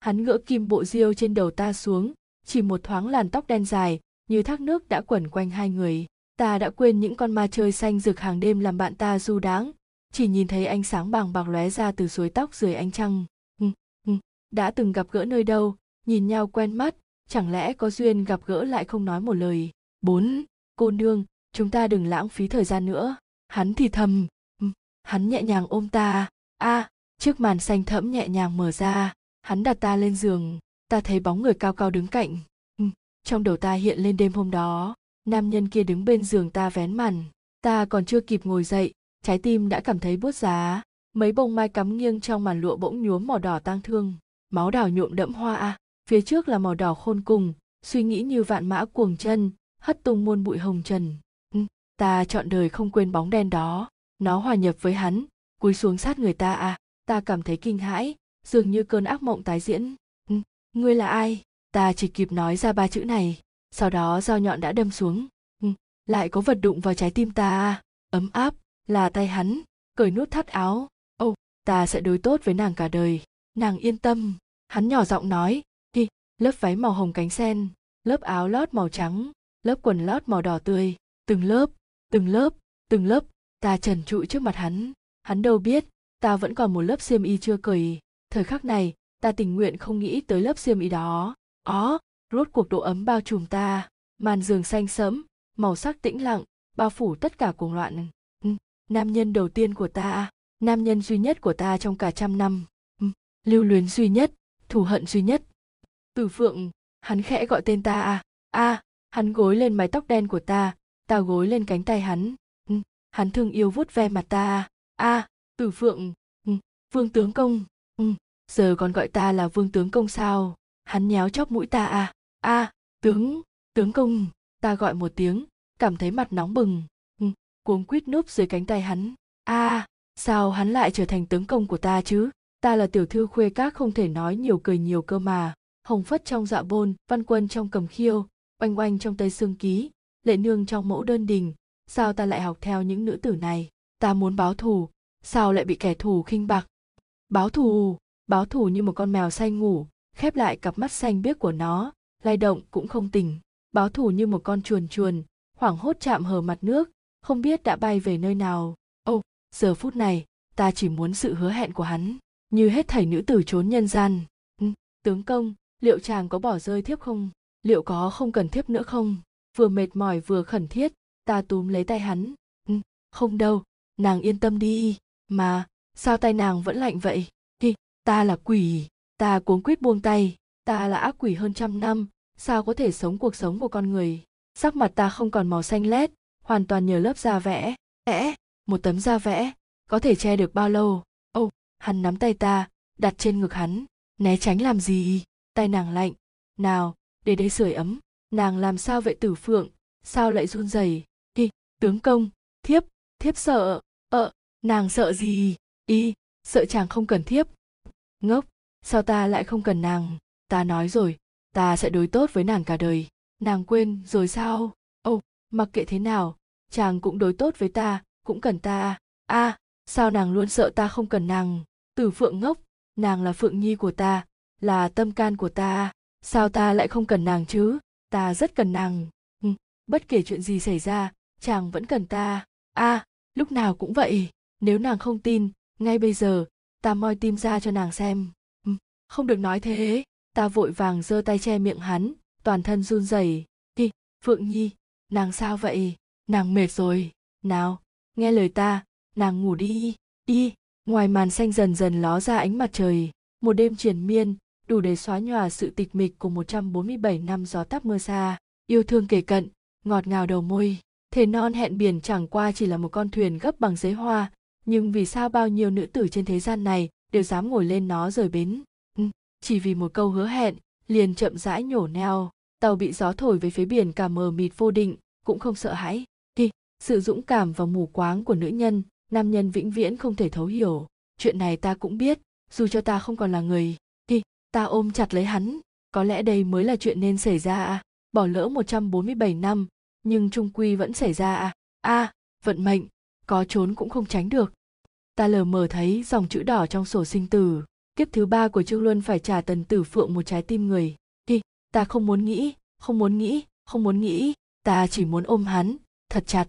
Hắn ngỡ kim bộ diêu trên đầu ta xuống, chỉ một thoáng làn tóc đen dài, như thác nước đã quẩn quanh hai người. Ta đã quên những con ma chơi xanh rực hàng đêm làm bạn ta du đáng. Chỉ nhìn thấy ánh sáng bàng bạc lóe ra từ suối tóc dưới ánh trăng. Đã từng gặp gỡ nơi đâu, nhìn nhau quen mắt chẳng lẽ có duyên gặp gỡ lại không nói một lời? Bốn, cô nương, chúng ta đừng lãng phí thời gian nữa. Hắn thì thầm. Hắn nhẹ nhàng ôm ta. A chiếc màn xanh thẫm nhẹ nhàng mở ra. Hắn đặt ta lên giường. Ta thấy bóng người cao cao đứng cạnh. Trong đầu ta hiện lên đêm hôm đó. Nam nhân kia đứng bên giường ta vén màn. Ta còn chưa kịp ngồi dậy, trái tim đã cảm thấy buốt giá. Mấy bông mai cắm nghiêng trong màn lụa bỗng nhuốm màu đỏ tang thương. Máu đào nhuộm đẫm hoa a phía trước là màu đỏ khôn cùng, suy nghĩ như vạn mã cuồng chân, hất tung muôn bụi hồng trần. Ta chọn đời không quên bóng đen đó, nó hòa nhập với hắn, cúi xuống sát người ta à ta cảm thấy kinh hãi, dường như cơn ác mộng tái diễn. Ngươi là ai? Ta chỉ kịp nói ra ba chữ này, sau đó dao nhọn đã đâm xuống. Lại có vật đụng vào trái tim ta à ấm áp, là tay hắn, cởi nút thắt áo. Ồ, ta sẽ đối tốt với nàng cả đời, nàng yên tâm. Hắn nhỏ giọng nói lớp váy màu hồng cánh sen lớp áo lót màu trắng lớp quần lót màu đỏ tươi. Từng lớp từng lớp từng lớp ta trần trụi trước mặt hắn. Hắn đâu biết ta vẫn còn một lớp xiêm y chưa cởi thời khắc này ta tình nguyện không nghĩ tới lớp xiêm y đó. Ó rốt cuộc độ ấm bao trùm ta. Màn giường xanh sẫm màu sắc tĩnh lặng bao phủ tất cả cuồng loạn. Ừ, nam nhân đầu tiên của ta nam nhân duy nhất của ta trong cả trăm năm. Ừ, lưu luyến duy nhất thù hận duy nhất từ phượng hắn khẽ gọi tên ta à? a à, hắn gối lên mái tóc đen của ta ta gối lên cánh tay hắn. Ừ, hắn thương yêu vuốt ve mặt ta à? a từ phượng ừ, vương tướng công ừ, giờ còn gọi ta là vương tướng công sao? Hắn nhéo chóp mũi ta à? a à, tướng tướng công ta gọi một tiếng cảm thấy mặt nóng bừng. Ừ, cuống quýt núp dưới cánh tay hắn. A sao hắn lại trở thành tướng công của ta chứ? Ta là tiểu thư khuê các không thể nói nhiều cười nhiều cơ mà hồng phất trong dạ bôn văn quân trong cầm khiêu oanh oanh trong tây xương ký lệ nương trong mẫu đơn đình. Sao ta lại học theo những nữ tử này? Ta muốn báo thù. Sao lại bị kẻ thù khinh bạc? Báo thù báo thù như một con mèo say ngủ khép lại cặp mắt xanh biếc của nó lay động cũng không tỉnh. Báo thù như một con chuồn chuồn hoảng hốt chạm hờ mặt nước không biết đã bay về nơi nào. Ô oh, giờ phút này ta chỉ muốn sự hứa hẹn của hắn. Như hết thảy nữ tử trốn nhân gian. Ừ, tướng công liệu chàng có bỏ rơi thiếp không? Liệu có không cần thiếp nữa không? Vừa mệt mỏi vừa khẩn thiết ta túm lấy tay hắn. Ừ, không đâu nàng yên tâm đi. Mà sao tay nàng vẫn lạnh vậy? Thì ta là quỷ ta cuống quýt buông tay ta là ác quỷ hơn trăm năm sao có thể sống cuộc sống của con người? Sắc mặt ta không còn màu xanh lét hoàn toàn nhờ lớp da vẽ. Vẽ một tấm da vẽ có thể che được bao lâu? Ô oh, hắn nắm tay ta đặt trên ngực hắn. Né tránh làm gì? Tay nàng lạnh. Nào để đây sưởi ấm. Nàng làm sao vậy tử phượng? Sao lại run rẩy? Đi tướng công thiếp thiếp sợ ợ nàng sợ gì? Y sợ chàng không cần thiếp. Ngốc sao ta lại không cần nàng? Ta nói rồi ta sẽ đối tốt với nàng cả đời. Nàng quên rồi sao? Ô oh, mặc kệ thế nào chàng cũng đối tốt với ta cũng cần ta. A à, sao nàng luôn sợ ta không cần nàng? Tử phượng ngốc nàng là phượng nhi của ta là tâm can của ta. Sao ta lại không cần nàng chứ? Ta rất cần nàng. Ừ, bất kể chuyện gì xảy ra chàng vẫn cần ta. A à, lúc nào cũng vậy. Nếu nàng không tin ngay bây giờ ta moi tim ra cho nàng xem. Ừ, không được nói thế. Ta vội vàng giơ tay che miệng hắn toàn thân run rẩy. Đi phượng nhi nàng sao vậy? Nàng mệt rồi. Nào nghe lời ta nàng ngủ đi. Đi ngoài màn xanh dần dần ló ra ánh mặt trời một đêm triền miên đủ để xóa nhòa sự tịch mịch của 147 năm gió táp mưa xa. Yêu thương kề cận, ngọt ngào đầu môi. Thề non hẹn biển chẳng qua chỉ là một con thuyền gấp bằng giấy hoa. Nhưng vì sao bao nhiêu nữ tử trên thế gian này đều dám ngồi lên nó rời bến? Ừ, chỉ vì một câu hứa hẹn, liền chậm rãi nhổ neo. Tàu bị gió thổi về phía biển cả mờ mịt vô định, cũng không sợ hãi. Thì sự dũng cảm và mù quáng của nữ nhân, nam nhân vĩnh viễn không thể thấu hiểu. Chuyện này ta cũng biết, dù cho ta không còn là người ta ôm chặt lấy hắn có lẽ đây mới là chuyện nên xảy ra à? Bỏ lỡ 147 năm nhưng trung quy vẫn xảy ra à? A vận mệnh có trốn cũng không tránh được. Ta lờ mờ thấy dòng chữ đỏ trong sổ sinh tử. Kiếp thứ ba của trương luân phải trả tần tử phượng một trái tim người. Đi ta không muốn nghĩ không muốn nghĩ không muốn nghĩ. Ta chỉ muốn ôm hắn thật chặt.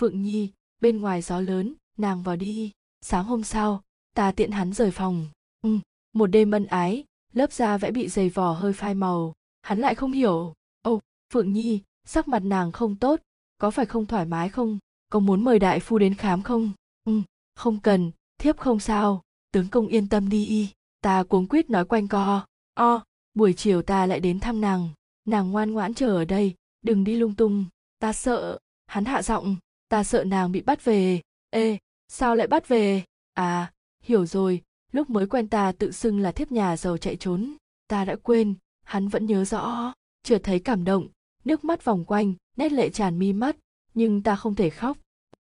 Phượng nhi bên ngoài gió lớn nàng vào đi. Sáng hôm sau ta tiện hắn rời phòng. Ừ, một đêm ân ái lớp da vẽ bị dày vỏ hơi phai màu. Hắn lại không hiểu. Ồ, phượng nhi, sắc mặt nàng không tốt. Có phải không thoải mái không? Có muốn mời đại phu đến khám không? Ừ không cần. Thiếp không sao. Tướng công yên tâm đi y. Ta cuống quýt nói quanh co. O, buổi chiều ta lại đến thăm nàng. Nàng ngoan ngoãn chờ ở đây. Đừng đi lung tung. Ta sợ. Hắn hạ giọng. Ta sợ nàng bị bắt về. Ê, sao lại bắt về? À hiểu rồi lúc mới quen ta tự xưng là thiếp nhà giàu chạy trốn, ta đã quên, hắn vẫn nhớ rõ. Chợt thấy cảm động, nước mắt vòng quanh, nét lệ tràn mi mắt, nhưng ta không thể khóc.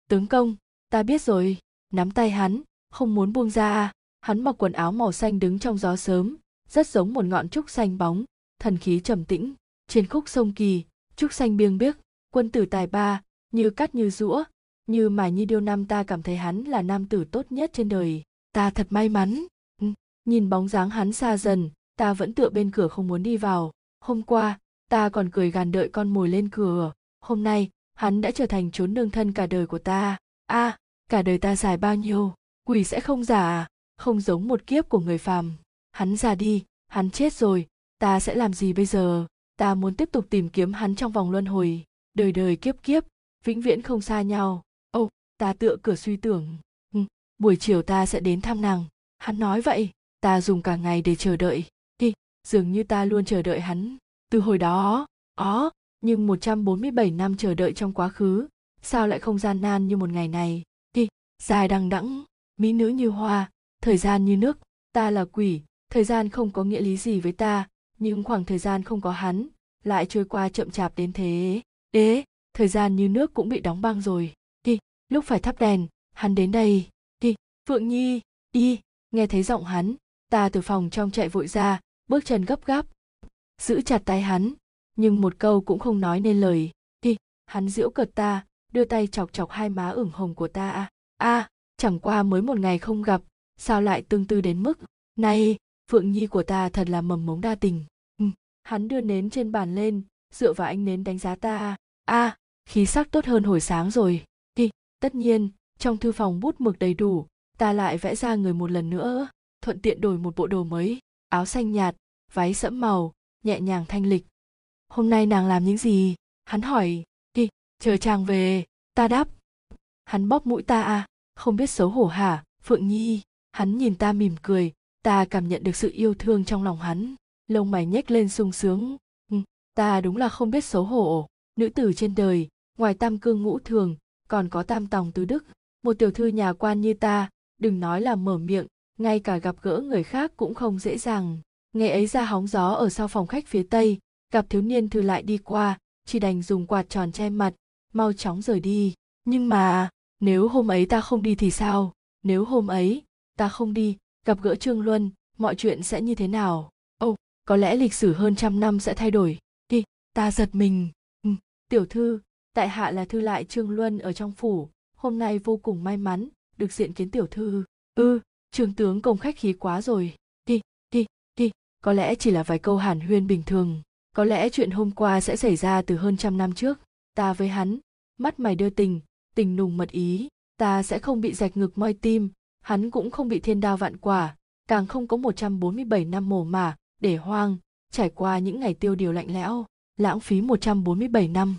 Tướng công, ta biết rồi, nắm tay hắn, không muốn buông ra. Hắn mặc quần áo màu xanh đứng trong gió sớm, rất giống một ngọn trúc xanh bóng, thần khí trầm tĩnh. Trên khúc sông kỳ, trúc xanh biêng biếc, quân tử tài ba, như cắt như rũa, như mà như điêu nam ta cảm thấy hắn là nam tử tốt nhất trên đời ta thật may mắn. Ừ, nhìn bóng dáng hắn xa dần ta vẫn tựa bên cửa không muốn đi vào. Hôm qua ta còn cười gàn đợi con mồi lên cửa. Hôm nay hắn đã trở thành chốn nương thân cả đời của ta. A à, cả đời ta dài bao nhiêu quỷ sẽ không già à? Không giống một kiếp của người phàm. Hắn già đi hắn chết rồi ta sẽ làm gì bây giờ? Ta muốn tiếp tục tìm kiếm hắn trong vòng luân hồi. Đời đời kiếp kiếp vĩnh viễn không xa nhau. Ô ta tựa cửa suy tưởng buổi chiều ta sẽ đến thăm nàng. Hắn nói vậy, ta dùng cả ngày để chờ đợi. Đi, dường như ta luôn chờ đợi hắn. Từ hồi đó, ó, nhưng 147 năm chờ đợi trong quá khứ, sao lại không gian nan như một ngày này? Đi, dài đằng đẵng, mỹ nữ như hoa, thời gian như nước, ta là quỷ, thời gian không có nghĩa lý gì với ta, nhưng khoảng thời gian không có hắn, lại trôi qua chậm chạp đến thế. Ế thời gian như nước cũng bị đóng băng rồi. Đi, lúc phải thắp đèn, hắn đến đây phượng nhi đi nghe thấy giọng hắn ta từ phòng trong chạy vội ra bước chân gấp gáp giữ chặt tay hắn nhưng một câu cũng không nói nên lời. Đi hắn giễu cợt ta đưa tay chọc chọc hai má ửng hồng của ta. A à, chẳng qua mới một ngày không gặp sao lại tương tư đến mức này phượng nhi của ta thật là mầm mống đa tình. Ừ. hắn đưa nến trên bàn lên dựa vào ánh nến đánh giá ta. A à, khí sắc tốt hơn hồi sáng rồi. Đi tất nhiên trong thư phòng bút mực đầy đủ ta lại vẽ ra người một lần nữa thuận tiện đổi một bộ đồ mới áo xanh nhạt váy sẫm màu nhẹ nhàng thanh lịch. Hôm nay nàng làm những gì? Hắn hỏi. Đi chờ chàng về. Ta đáp. Hắn bóp mũi ta à? Không biết xấu hổ hả phượng nhi? Hắn nhìn ta mỉm cười. Ta cảm nhận được sự yêu thương trong lòng hắn. Lông mày nhếch lên sung sướng. Ừ, ta đúng là không biết xấu hổ. Nữ tử trên đời ngoài tam cương ngũ thường còn có tam tòng tứ đức. Một tiểu thư nhà quan như ta đừng nói là mở miệng ngay cả gặp gỡ người khác cũng không dễ dàng. Ngày ấy ra hóng gió ở sau phòng khách phía tây gặp thiếu niên thư lại đi qua chỉ đành dùng quạt tròn che mặt mau chóng rời đi. Nhưng mà nếu hôm ấy ta không đi thì sao? Nếu hôm ấy ta không đi gặp gỡ trương luân mọi chuyện sẽ như thế nào? Ồ oh, có lẽ lịch sử hơn trăm năm sẽ thay đổi. Đi ta giật mình. Ừ, tiểu thư tại hạ là thư lại trương luân ở trong phủ hôm nay vô cùng may mắn được diện kiến tiểu thư. Ư ừ, trường tướng công khách khí quá rồi. Đi đi đi. Có lẽ chỉ là vài câu hàn huyên bình thường. Có lẽ chuyện hôm qua sẽ xảy ra từ hơn trăm năm trước. Ta với hắn mắt mày đưa tình tình nùng mật ý. Ta sẽ không bị rạch ngực moi tim. Hắn cũng không bị thiên đao vạn quả. Càng không có 147 năm mồ mả để hoang. Trải qua những ngày tiêu điều lạnh lẽo lãng phí 147 năm.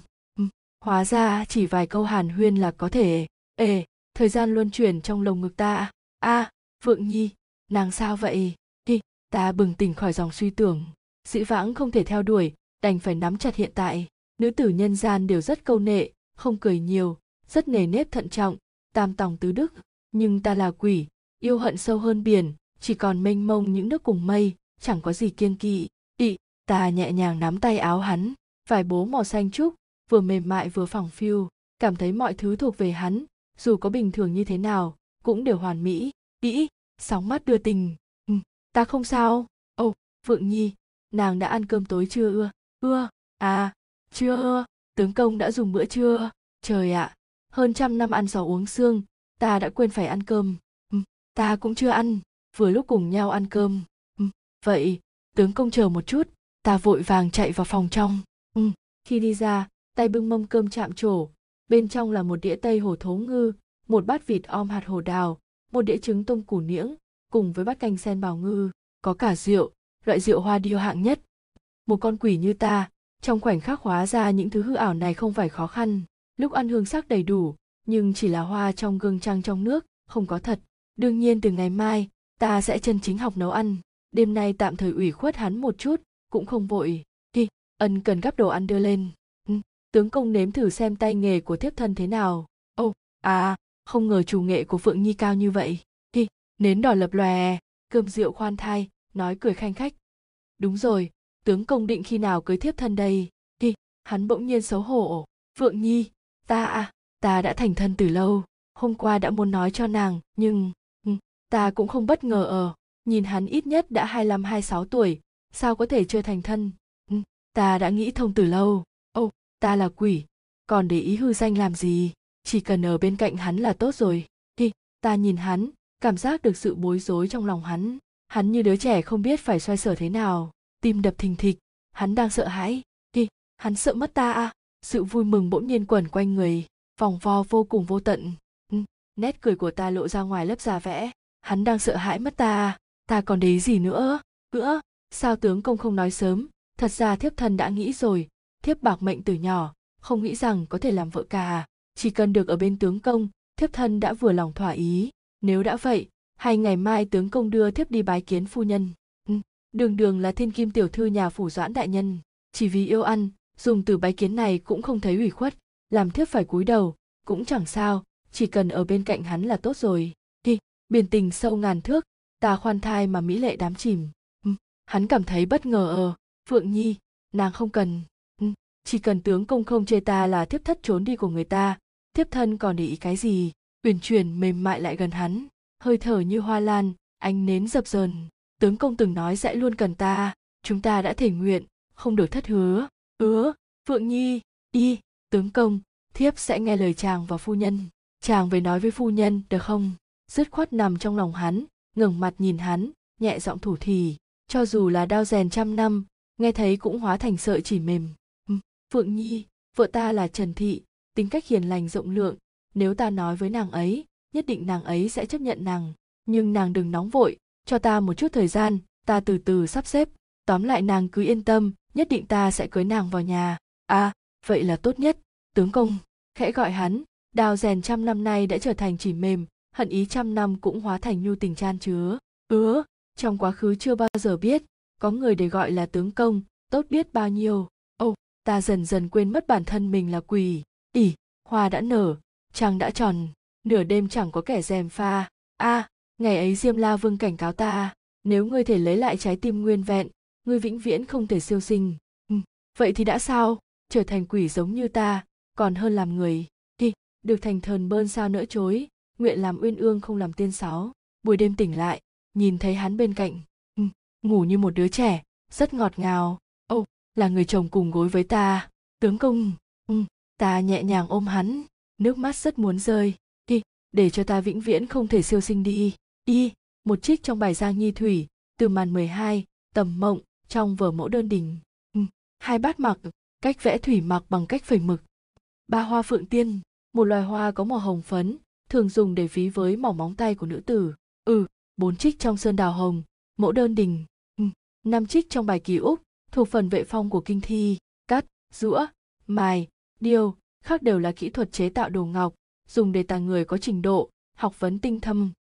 Hóa ra chỉ vài câu hàn huyên là có thể. Ê thời gian luân chuyển trong lồng ngực ta à? a à, phượng nhi nàng sao vậy? Đi ta bừng tỉnh khỏi dòng suy tưởng. Dĩ vãng không thể theo đuổi đành phải nắm chặt hiện tại. Nữ tử nhân gian đều rất câu nệ không cười nhiều rất nề nếp thận trọng tam tòng tứ đức. Nhưng ta là quỷ yêu hận sâu hơn biển chỉ còn mênh mông những nước cùng mây chẳng có gì kiêng kỵ. Ị ta nhẹ nhàng nắm tay áo hắn vải bố màu xanh trúc vừa mềm mại vừa phẳng phiu cảm thấy mọi thứ thuộc về hắn dù có bình thường như thế nào cũng đều hoàn mỹ. Đĩ sóng mắt đưa tình. Ừ, ta không sao. Ồ oh, phượng nhi nàng đã ăn cơm tối chưa ưa? Ưa à chưa ưa. Tướng công đã dùng bữa trưa. Trời ạ hơn trăm năm ăn sò uống xương ta đã quên phải ăn cơm. Ừ, ta cũng chưa ăn. Vừa lúc cùng nhau ăn cơm. Ừ, vậy tướng công chờ một chút. Ta vội vàng chạy vào phòng trong. Ừ, khi đi ra tay bưng mâm cơm chạm trổ bên trong là một đĩa tây hồ thố ngư, một bát vịt om hạt hồ đào, một đĩa trứng tôm củ niễng, cùng với bát canh sen bào ngư, có cả rượu, loại rượu hoa điêu hạng nhất. Một con quỷ như ta, trong khoảnh khắc hóa ra những thứ hư ảo này không phải khó khăn. Lúc ăn hương sắc đầy đủ, nhưng chỉ là hoa trong gương trăng trong nước, không có thật. Đương nhiên từ ngày mai, ta sẽ chân chính học nấu ăn. Đêm nay tạm thời ủy khuất hắn một chút, cũng không vội. Đi, ân cần gắp đồ ăn đưa lên tướng công nếm thử xem tay nghề của thiếp thân thế nào. Ô, oh, à không ngờ chủ nghệ của phượng nhi cao như vậy. Hi nến đỏ lập lòe cơm rượu khoan thai nói cười khanh khách. Đúng rồi tướng công định khi nào cưới thiếp thân đây? Hi hắn bỗng nhiên xấu hổ. Phượng nhi ta à ta đã thành thân từ lâu hôm qua đã muốn nói cho nàng nhưng ừ, ta cũng không bất ngờ ở. Nhìn hắn ít nhất đã hai mươi hai sáu tuổi sao có thể chưa thành thân? Ừ, ta đã nghĩ thông từ lâu ta là quỷ, còn để ý hư danh làm gì? Chỉ cần ở bên cạnh hắn là tốt rồi. Đi ta nhìn hắn, cảm giác được sự bối rối trong lòng hắn. Hắn như đứa trẻ không biết phải xoay sở thế nào. Tim đập thình thịch. Hắn đang sợ hãi. Đi hắn sợ mất ta à? Sự vui mừng bỗng nhiên quẩn quanh người. Vòng vo vô cùng vô tận. Ừ, nét cười của ta lộ ra ngoài lớp da vẽ. Hắn đang sợ hãi mất ta à? ta còn đấy gì nữa? Nữa sao tướng công không nói sớm? Thật ra thiếp thân đã nghĩ rồi thiếp bạc mệnh từ nhỏ, không nghĩ rằng có thể làm vợ cả. Chỉ cần được ở bên tướng công, thiếp thân đã vừa lòng thỏa ý. Nếu đã vậy hay ngày mai tướng công đưa thiếp đi bái kiến phu nhân. Ừ, đường đường là thiên kim tiểu thư nhà phủ doãn đại nhân. Chỉ vì yêu ăn, dùng từ bái kiến này cũng không thấy ủy khuất. Làm thiếp phải cúi đầu, cũng chẳng sao. Chỉ cần ở bên cạnh hắn là tốt rồi. Hi biển tình sâu ngàn thước, ta khoan thai mà mỹ lệ đám chìm. Ừ, hắn cảm thấy bất ngờ ờ. Phượng nhi, nàng không cần chỉ cần tướng công không chê ta là thiếp thất trốn đi của người ta, thiếp thân còn để ý cái gì? Uyển chuyển mềm mại lại gần hắn, hơi thở như hoa lan, ánh nến dập dờn. Tướng công từng nói sẽ luôn cần ta, chúng ta đã thể nguyện, không được thất hứa. Hứa phượng nhi đi tướng công, thiếp sẽ nghe lời chàng và phu nhân. Chàng về nói với phu nhân, được không? Dứt khoát nằm trong lòng hắn, ngẩng mặt nhìn hắn, nhẹ giọng thủ thì cho dù là đao rèn trăm năm, nghe thấy cũng hóa thành sợi chỉ mềm phượng nhi, vợ ta là trần thị, tính cách hiền lành, rộng lượng. Nếu ta nói với nàng ấy, nhất định nàng ấy sẽ chấp nhận nàng. Nhưng nàng đừng nóng vội, cho ta một chút thời gian, ta từ từ sắp xếp. Tóm lại nàng cứ yên tâm, nhất định ta sẽ cưới nàng vào nhà. À vậy là tốt nhất. Tướng công, khẽ gọi hắn. Đào rèn trăm năm nay đã trở thành chỉ mềm, hận ý trăm năm cũng hóa thành nhu tình chan chứa. Ứa, trong quá khứ chưa bao giờ biết, có người để gọi là tướng công, tốt biết bao nhiêu ta dần dần quên mất bản thân mình là quỷ. ỉ hoa đã nở trăng đã tròn nửa đêm chẳng có kẻ dèm pha. A à, ngày ấy diêm la vương cảnh cáo ta nếu ngươi thể lấy lại trái tim nguyên vẹn ngươi vĩnh viễn không thể siêu sinh. Ừ, vậy thì đã sao? Trở thành quỷ giống như ta còn hơn làm người. Đi được thành thần bơn sao nỡ chối nguyện làm uyên ương không làm tiên sáu buổi đêm tỉnh lại nhìn thấy hắn bên cạnh. Ừ, ngủ như một đứa trẻ rất ngọt ngào là người chồng cùng gối với ta. Tướng công ừ, ta nhẹ nhàng ôm hắn. Nước mắt rất muốn rơi. Đi để cho ta vĩnh viễn không thể siêu sinh đi. Đi một trích trong bài giang nhi thủy từ màn 12, tầm mộng trong vở mẫu đơn đình ừ, hai bát mặc cách vẽ thủy mặc bằng cách phẩy mực. Ba hoa phượng tiên một loài hoa có màu hồng phấn thường dùng để ví với màu móng tay của nữ tử. Ừ bốn trích trong sơn đào hồng mẫu đơn đình ừ, năm trích trong bài ký úc thuộc phần vệ phong của kinh thi, cắt, rũa, mài, điêu, khác đều là kỹ thuật chế tạo đồ ngọc, dùng để tàng người có trình độ, học vấn tinh thâm.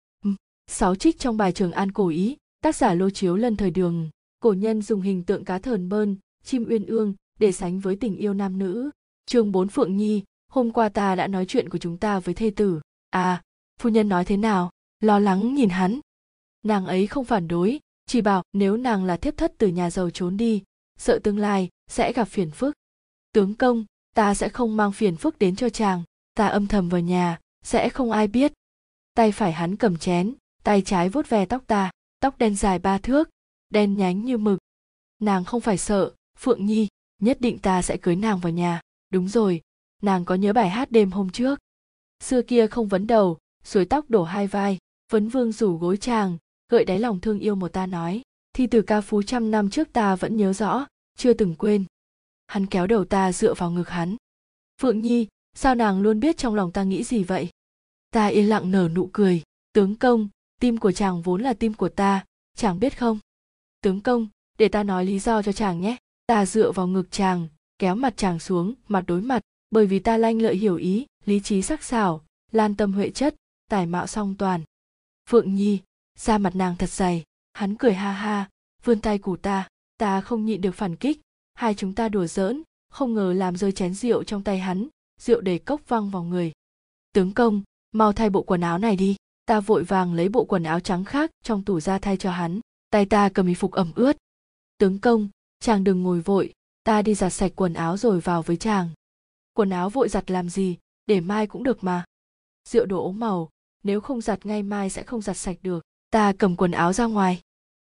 Sáu trích trong bài trường an cổ ý, tác giả lô chiếu lần thời đường. Cổ nhân dùng hình tượng cá thờn bơn, chim uyên ương để sánh với tình yêu nam nữ. Chương bốn phượng nhi, hôm qua ta đã nói chuyện của chúng ta với thê tử. À phu nhân nói thế nào? Lo lắng nhìn hắn. Nàng ấy không phản đối, chỉ bảo nếu nàng là thiếp thất từ nhà giàu trốn đi sợ tương lai sẽ gặp phiền phức. Tướng công, ta sẽ không mang phiền phức đến cho chàng, ta âm thầm vào nhà, sẽ không ai biết. Tay phải hắn cầm chén, tay trái vuốt ve tóc ta, tóc đen dài ba thước, đen nhánh như mực. Nàng không phải sợ, phượng nhi, nhất định ta sẽ cưới nàng vào nhà. Đúng rồi, nàng có nhớ bài hát đêm hôm trước. Xưa kia không vấn đầu, suối tóc đổ hai vai, vấn vương rủ gối chàng, gợi đáy lòng thương yêu một ta nói thi từ ca phú trăm năm trước ta vẫn nhớ rõ, chưa từng quên. Hắn kéo đầu ta dựa vào ngực hắn. Phượng nhi, sao nàng luôn biết trong lòng ta nghĩ gì vậy? Ta yên lặng nở nụ cười. Tướng công, tim của chàng vốn là tim của ta, chàng biết không? Tướng công, để ta nói lý do cho chàng nhé. Ta dựa vào ngực chàng, kéo mặt chàng xuống, mặt đối mặt, bởi vì ta lanh lợi hiểu ý, lý trí sắc sảo, lan tâm huệ chất, tài mạo song toàn. Phượng nhi, da mặt nàng thật dày hắn cười ha ha, vươn tay củ ta ta không nhịn được phản kích. Hai chúng ta đùa giỡn, không ngờ làm rơi chén rượu trong tay hắn, rượu đầy cốc văng vào người. Tướng công, mau thay bộ quần áo này đi, ta vội vàng lấy bộ quần áo trắng khác trong tủ ra thay cho hắn, tay ta cầm y phục ẩm ướt. Tướng công, chàng đừng ngồi vội, ta đi giặt sạch quần áo rồi vào với chàng. Quần áo vội giặt làm gì, để mai cũng được mà. Rượu đổ ố màu, nếu không giặt ngay mai sẽ không giặt sạch được, ta cầm quần áo ra ngoài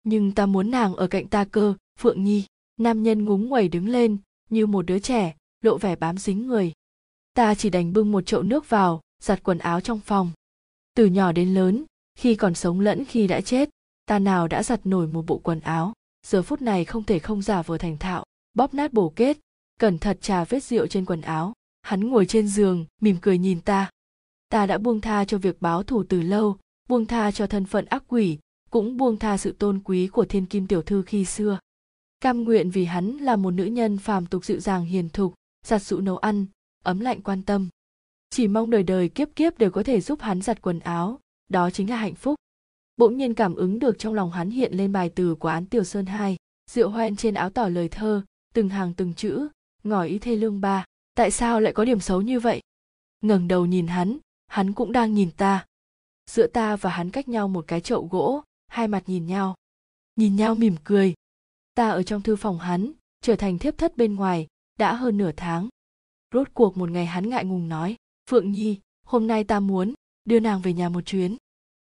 nhưng ta muốn nàng ở cạnh ta cơ, phượng nhi. Nam nhân ngúng nguẩy đứng lên, như một đứa trẻ, lộ vẻ bám dính người. Ta chỉ đành bưng một chậu nước vào, giặt quần áo trong phòng. Từ nhỏ đến lớn, khi còn sống lẫn khi đã chết, ta nào đã giặt nổi một bộ quần áo. Giờ phút này không thể không giả vờ thành thạo, bóp nát bổ kết, cẩn thận trà vết rượu trên quần áo. Hắn ngồi trên giường, mỉm cười nhìn ta. Ta đã buông tha cho việc báo thù từ lâu, buông tha cho thân phận ác quỷ cũng buông tha sự tôn quý của thiên kim tiểu thư khi xưa. Cam nguyện vì hắn là một nữ nhân phàm tục dịu dàng hiền thục, giặt dụ nấu ăn, ấm lạnh quan tâm. Chỉ mong đời đời kiếp kiếp đều có thể giúp hắn giặt quần áo, đó chính là hạnh phúc. Bỗng nhiên cảm ứng được trong lòng hắn hiện lên bài từ của án tiểu sơn hai, rượu hoen trên áo tỏ lời thơ, từng hàng từng chữ, ngỏ ý thê lương ba, tại sao lại có điểm xấu như vậy? Ngẩng đầu nhìn hắn hắn cũng đang nhìn ta. Giữa ta và hắn cách nhau một cái chậu gỗ hai mặt nhìn nhau. Nhìn nhau mỉm cười. Ta ở trong thư phòng hắn, trở thành thiếp thất bên ngoài, đã hơn nửa tháng. Rốt cuộc một ngày hắn ngại ngùng nói, phượng nhi, hôm nay ta muốn đưa nàng về nhà một chuyến.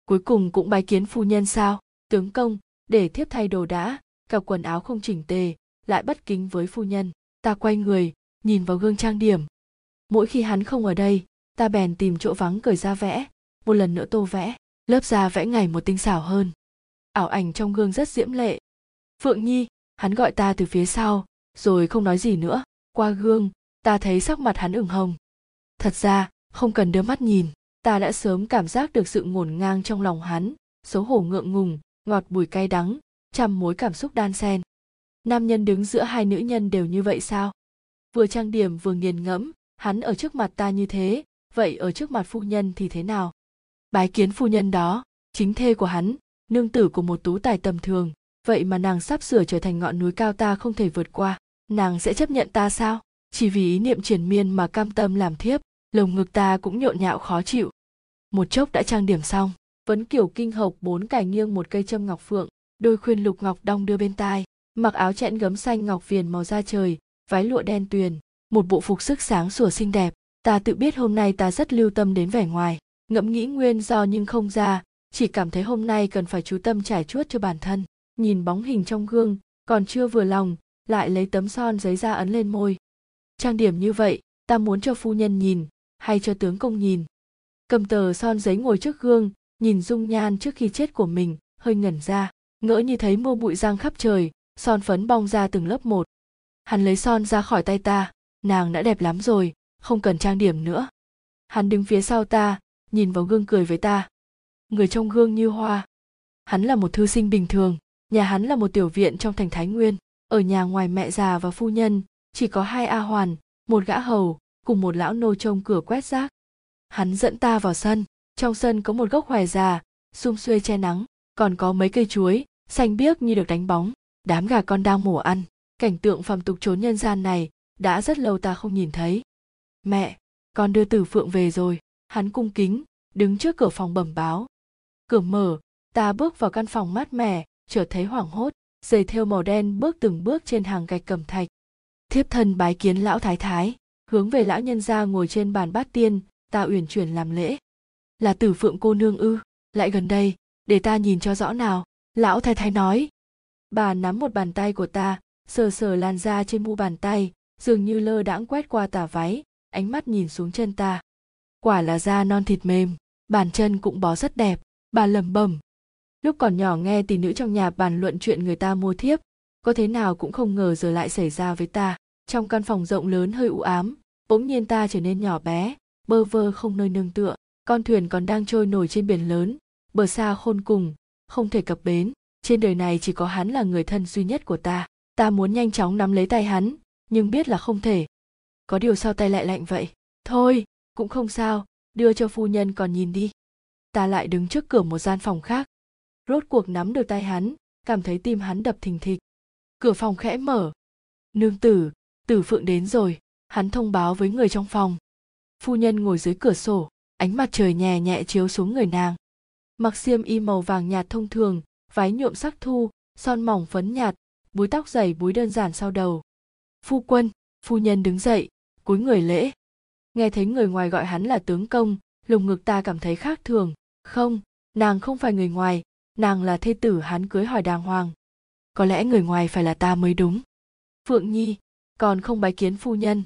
Cuối cùng cũng bái kiến phu nhân sao? Tướng công, để thiếp thay đồ đã, cặp quần áo không chỉnh tề, lại bất kính với phu nhân. Ta quay người, nhìn vào gương trang điểm. Mỗi khi hắn không ở đây, ta bèn tìm chỗ vắng cởi ra vẽ. Một lần nữa tô vẽ, lớp da vẽ ngày một tinh xảo hơn ảo ảnh trong gương rất diễm lệ. Phượng nhi, hắn gọi ta từ phía sau, rồi không nói gì nữa. Qua gương, ta thấy sắc mặt hắn ửng hồng. Thật ra, không cần đưa mắt nhìn, ta đã sớm cảm giác được sự ngổn ngang trong lòng hắn, xấu hổ ngượng ngùng, ngọt bùi cay đắng, trăm mối cảm xúc đan xen. Nam nhân đứng giữa hai nữ nhân đều như vậy sao? Vừa trang điểm vừa nghiền ngẫm, hắn ở trước mặt ta như thế, vậy ở trước mặt phu nhân thì thế nào? Bái kiến phu nhân đó, chính thê của hắn nương tử của một tú tài tầm thường. Vậy mà nàng sắp sửa trở thành ngọn núi cao ta không thể vượt qua, nàng sẽ chấp nhận ta sao? Chỉ vì ý niệm triển miên mà cam tâm làm thiếp, lồng ngực ta cũng nhộn nhạo khó chịu. Một chốc đã trang điểm xong vấn kiểu kinh hộc bốn cài nghiêng một cây châm ngọc phượng, đôi khuyên lục ngọc đong đưa bên tai, mặc áo chẽn gấm xanh ngọc viền màu da trời, váy lụa đen tuyền, một bộ phục sức sáng sủa xinh đẹp. Ta tự biết hôm nay ta rất lưu tâm đến vẻ ngoài, ngẫm nghĩ nguyên do nhưng không ra chỉ cảm thấy hôm nay cần phải chú tâm trải chuốt cho bản thân, nhìn bóng hình trong gương, còn chưa vừa lòng, lại lấy tấm son giấy ra ấn lên môi. Trang điểm như vậy, ta muốn cho phu nhân nhìn, hay cho tướng công nhìn? Cầm tờ son giấy ngồi trước gương, nhìn dung nhan trước khi chết của mình, hơi ngẩn ra, ngỡ như thấy mưa bụi giang khắp trời, son phấn bong ra từng lớp một. Hắn lấy son ra khỏi tay ta, nàng đã đẹp lắm rồi, không cần trang điểm nữa. Hắn đứng phía sau ta, nhìn vào gương cười với ta người trong gương như hoa. Hắn là một thư sinh bình thường, nhà hắn là một tiểu viện trong thành thái nguyên. Ở nhà ngoài mẹ già và phu nhân, chỉ có hai a hoàn, một gã hầu, cùng một lão nô trông cửa quét rác. Hắn dẫn ta vào sân, trong sân có một gốc hoài già, xung xuê che nắng, còn có mấy cây chuối, xanh biếc như được đánh bóng. Đám gà con đang mổ ăn. Cảnh tượng phàm tục trốn nhân gian này đã rất lâu ta không nhìn thấy. Mẹ, con đưa tử phượng về rồi. Hắn cung kính, đứng trước cửa phòng bẩm báo cửa mở, ta bước vào căn phòng mát mẻ, chợt thấy hoảng hốt, giày thêu màu đen bước từng bước trên hàng gạch cẩm thạch. Thiếp thân bái kiến lão thái thái, hướng về lão nhân gia ngồi trên bàn bát tiên, ta uyển chuyển làm lễ. Là tử phượng cô nương ư? Lại gần đây, để ta nhìn cho rõ nào, lão thái thái nói. Bà nắm một bàn tay của ta, sờ sờ làn da trên mu bàn tay, dường như lơ đãng quét qua tà váy, ánh mắt nhìn xuống chân ta. Quả là da non thịt mềm, bàn chân cũng bó rất đẹp bà lẩm bẩm. Lúc còn nhỏ nghe tỷ nữ trong nhà bàn luận chuyện người ta mua thiếp, có thế nào cũng không ngờ giờ lại xảy ra với ta. Trong căn phòng rộng lớn hơi u ám, bỗng nhiên ta trở nên nhỏ bé, bơ vơ không nơi nương tựa. Con thuyền còn đang trôi nổi trên biển lớn, bờ xa khôn cùng, không thể cập bến. Trên đời này chỉ có hắn là người thân duy nhất của ta. Ta muốn nhanh chóng nắm lấy tay hắn, nhưng biết là không thể. Có điều sao tay lại lạnh vậy? Thôi, cũng không sao, đưa cho phu nhân còn nhìn đi ta lại đứng trước cửa một gian phòng khác. Rốt cuộc nắm được tay hắn, cảm thấy tim hắn đập thình thịch. Cửa phòng khẽ mở. Nương tử tử phượng đến rồi, hắn thông báo với người trong phòng. Phu nhân ngồi dưới cửa sổ, ánh mặt trời nhẹ nhẹ chiếu xuống người nàng. Mặc xiêm y màu vàng nhạt thông thường, váy nhuộm sắc thu, son mỏng phấn nhạt, búi tóc dày búi đơn giản sau đầu. Phu quân, phu nhân đứng dậy cúi người lễ. Nghe thấy người ngoài gọi hắn là tướng công, lồng ngực ta cảm thấy khác thường không, nàng không phải người ngoài, nàng là thê tử hắn cưới hỏi đàng hoàng. Có lẽ người ngoài phải là ta mới đúng. Phượng nhi, còn không bái kiến phu nhân.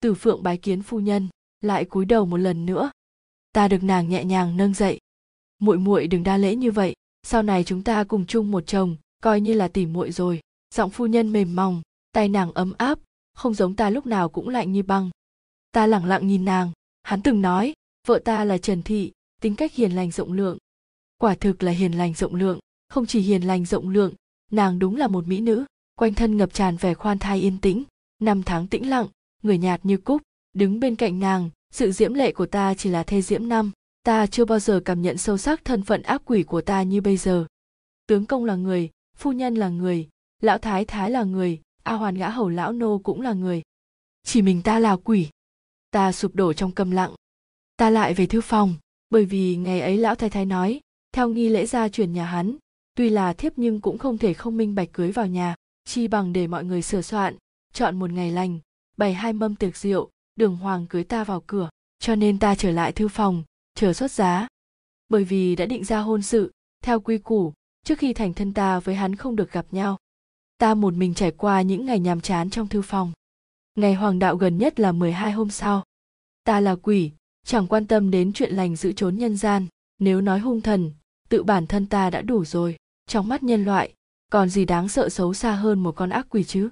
Tử phượng bái kiến phu nhân, lại cúi đầu một lần nữa. Ta được nàng nhẹ nhàng nâng dậy. Muội muội đừng đa lễ như vậy, sau này chúng ta cùng chung một chồng, coi như là tỉ muội rồi. Giọng phu nhân mềm mỏng tay nàng ấm áp, không giống ta lúc nào cũng lạnh như băng. Ta lẳng lặng nhìn nàng, hắn từng nói, vợ ta là trần thị tính cách hiền lành rộng lượng. Quả thực là hiền lành rộng lượng, không chỉ hiền lành rộng lượng, nàng đúng là một mỹ nữ, quanh thân ngập tràn vẻ khoan thai yên tĩnh, năm tháng tĩnh lặng, người nhạt như cúc, đứng bên cạnh nàng, sự diễm lệ của ta chỉ là thê diễm năm, ta chưa bao giờ cảm nhận sâu sắc thân phận ác quỷ của ta như bây giờ. Tướng công là người, phu nhân là người, lão thái thái là người, a hoàn gã hầu lão nô cũng là người. Chỉ mình ta là quỷ. Ta sụp đổ trong câm lặng. Ta lại về thư phòng bởi vì ngày ấy lão thái thái nói, theo nghi lễ gia truyền nhà hắn, tuy là thiếp nhưng cũng không thể không minh bạch cưới vào nhà, chi bằng để mọi người sửa soạn, chọn một ngày lành, bày hai mâm tiệc rượu, đường hoàng cưới ta vào cửa, cho nên ta trở lại thư phòng, chờ xuất giá. Bởi vì đã định ra hôn sự, theo quy củ, trước khi thành thân ta với hắn không được gặp nhau. Ta một mình trải qua những ngày nhàm chán trong thư phòng. Ngày hoàng đạo gần nhất là 12 hôm sau. Ta là quỷ chẳng quan tâm đến chuyện lành giữ trốn nhân gian, nếu nói hung thần, tự bản thân ta đã đủ rồi, trong mắt nhân loại, còn gì đáng sợ xấu xa hơn một con ác quỷ chứ?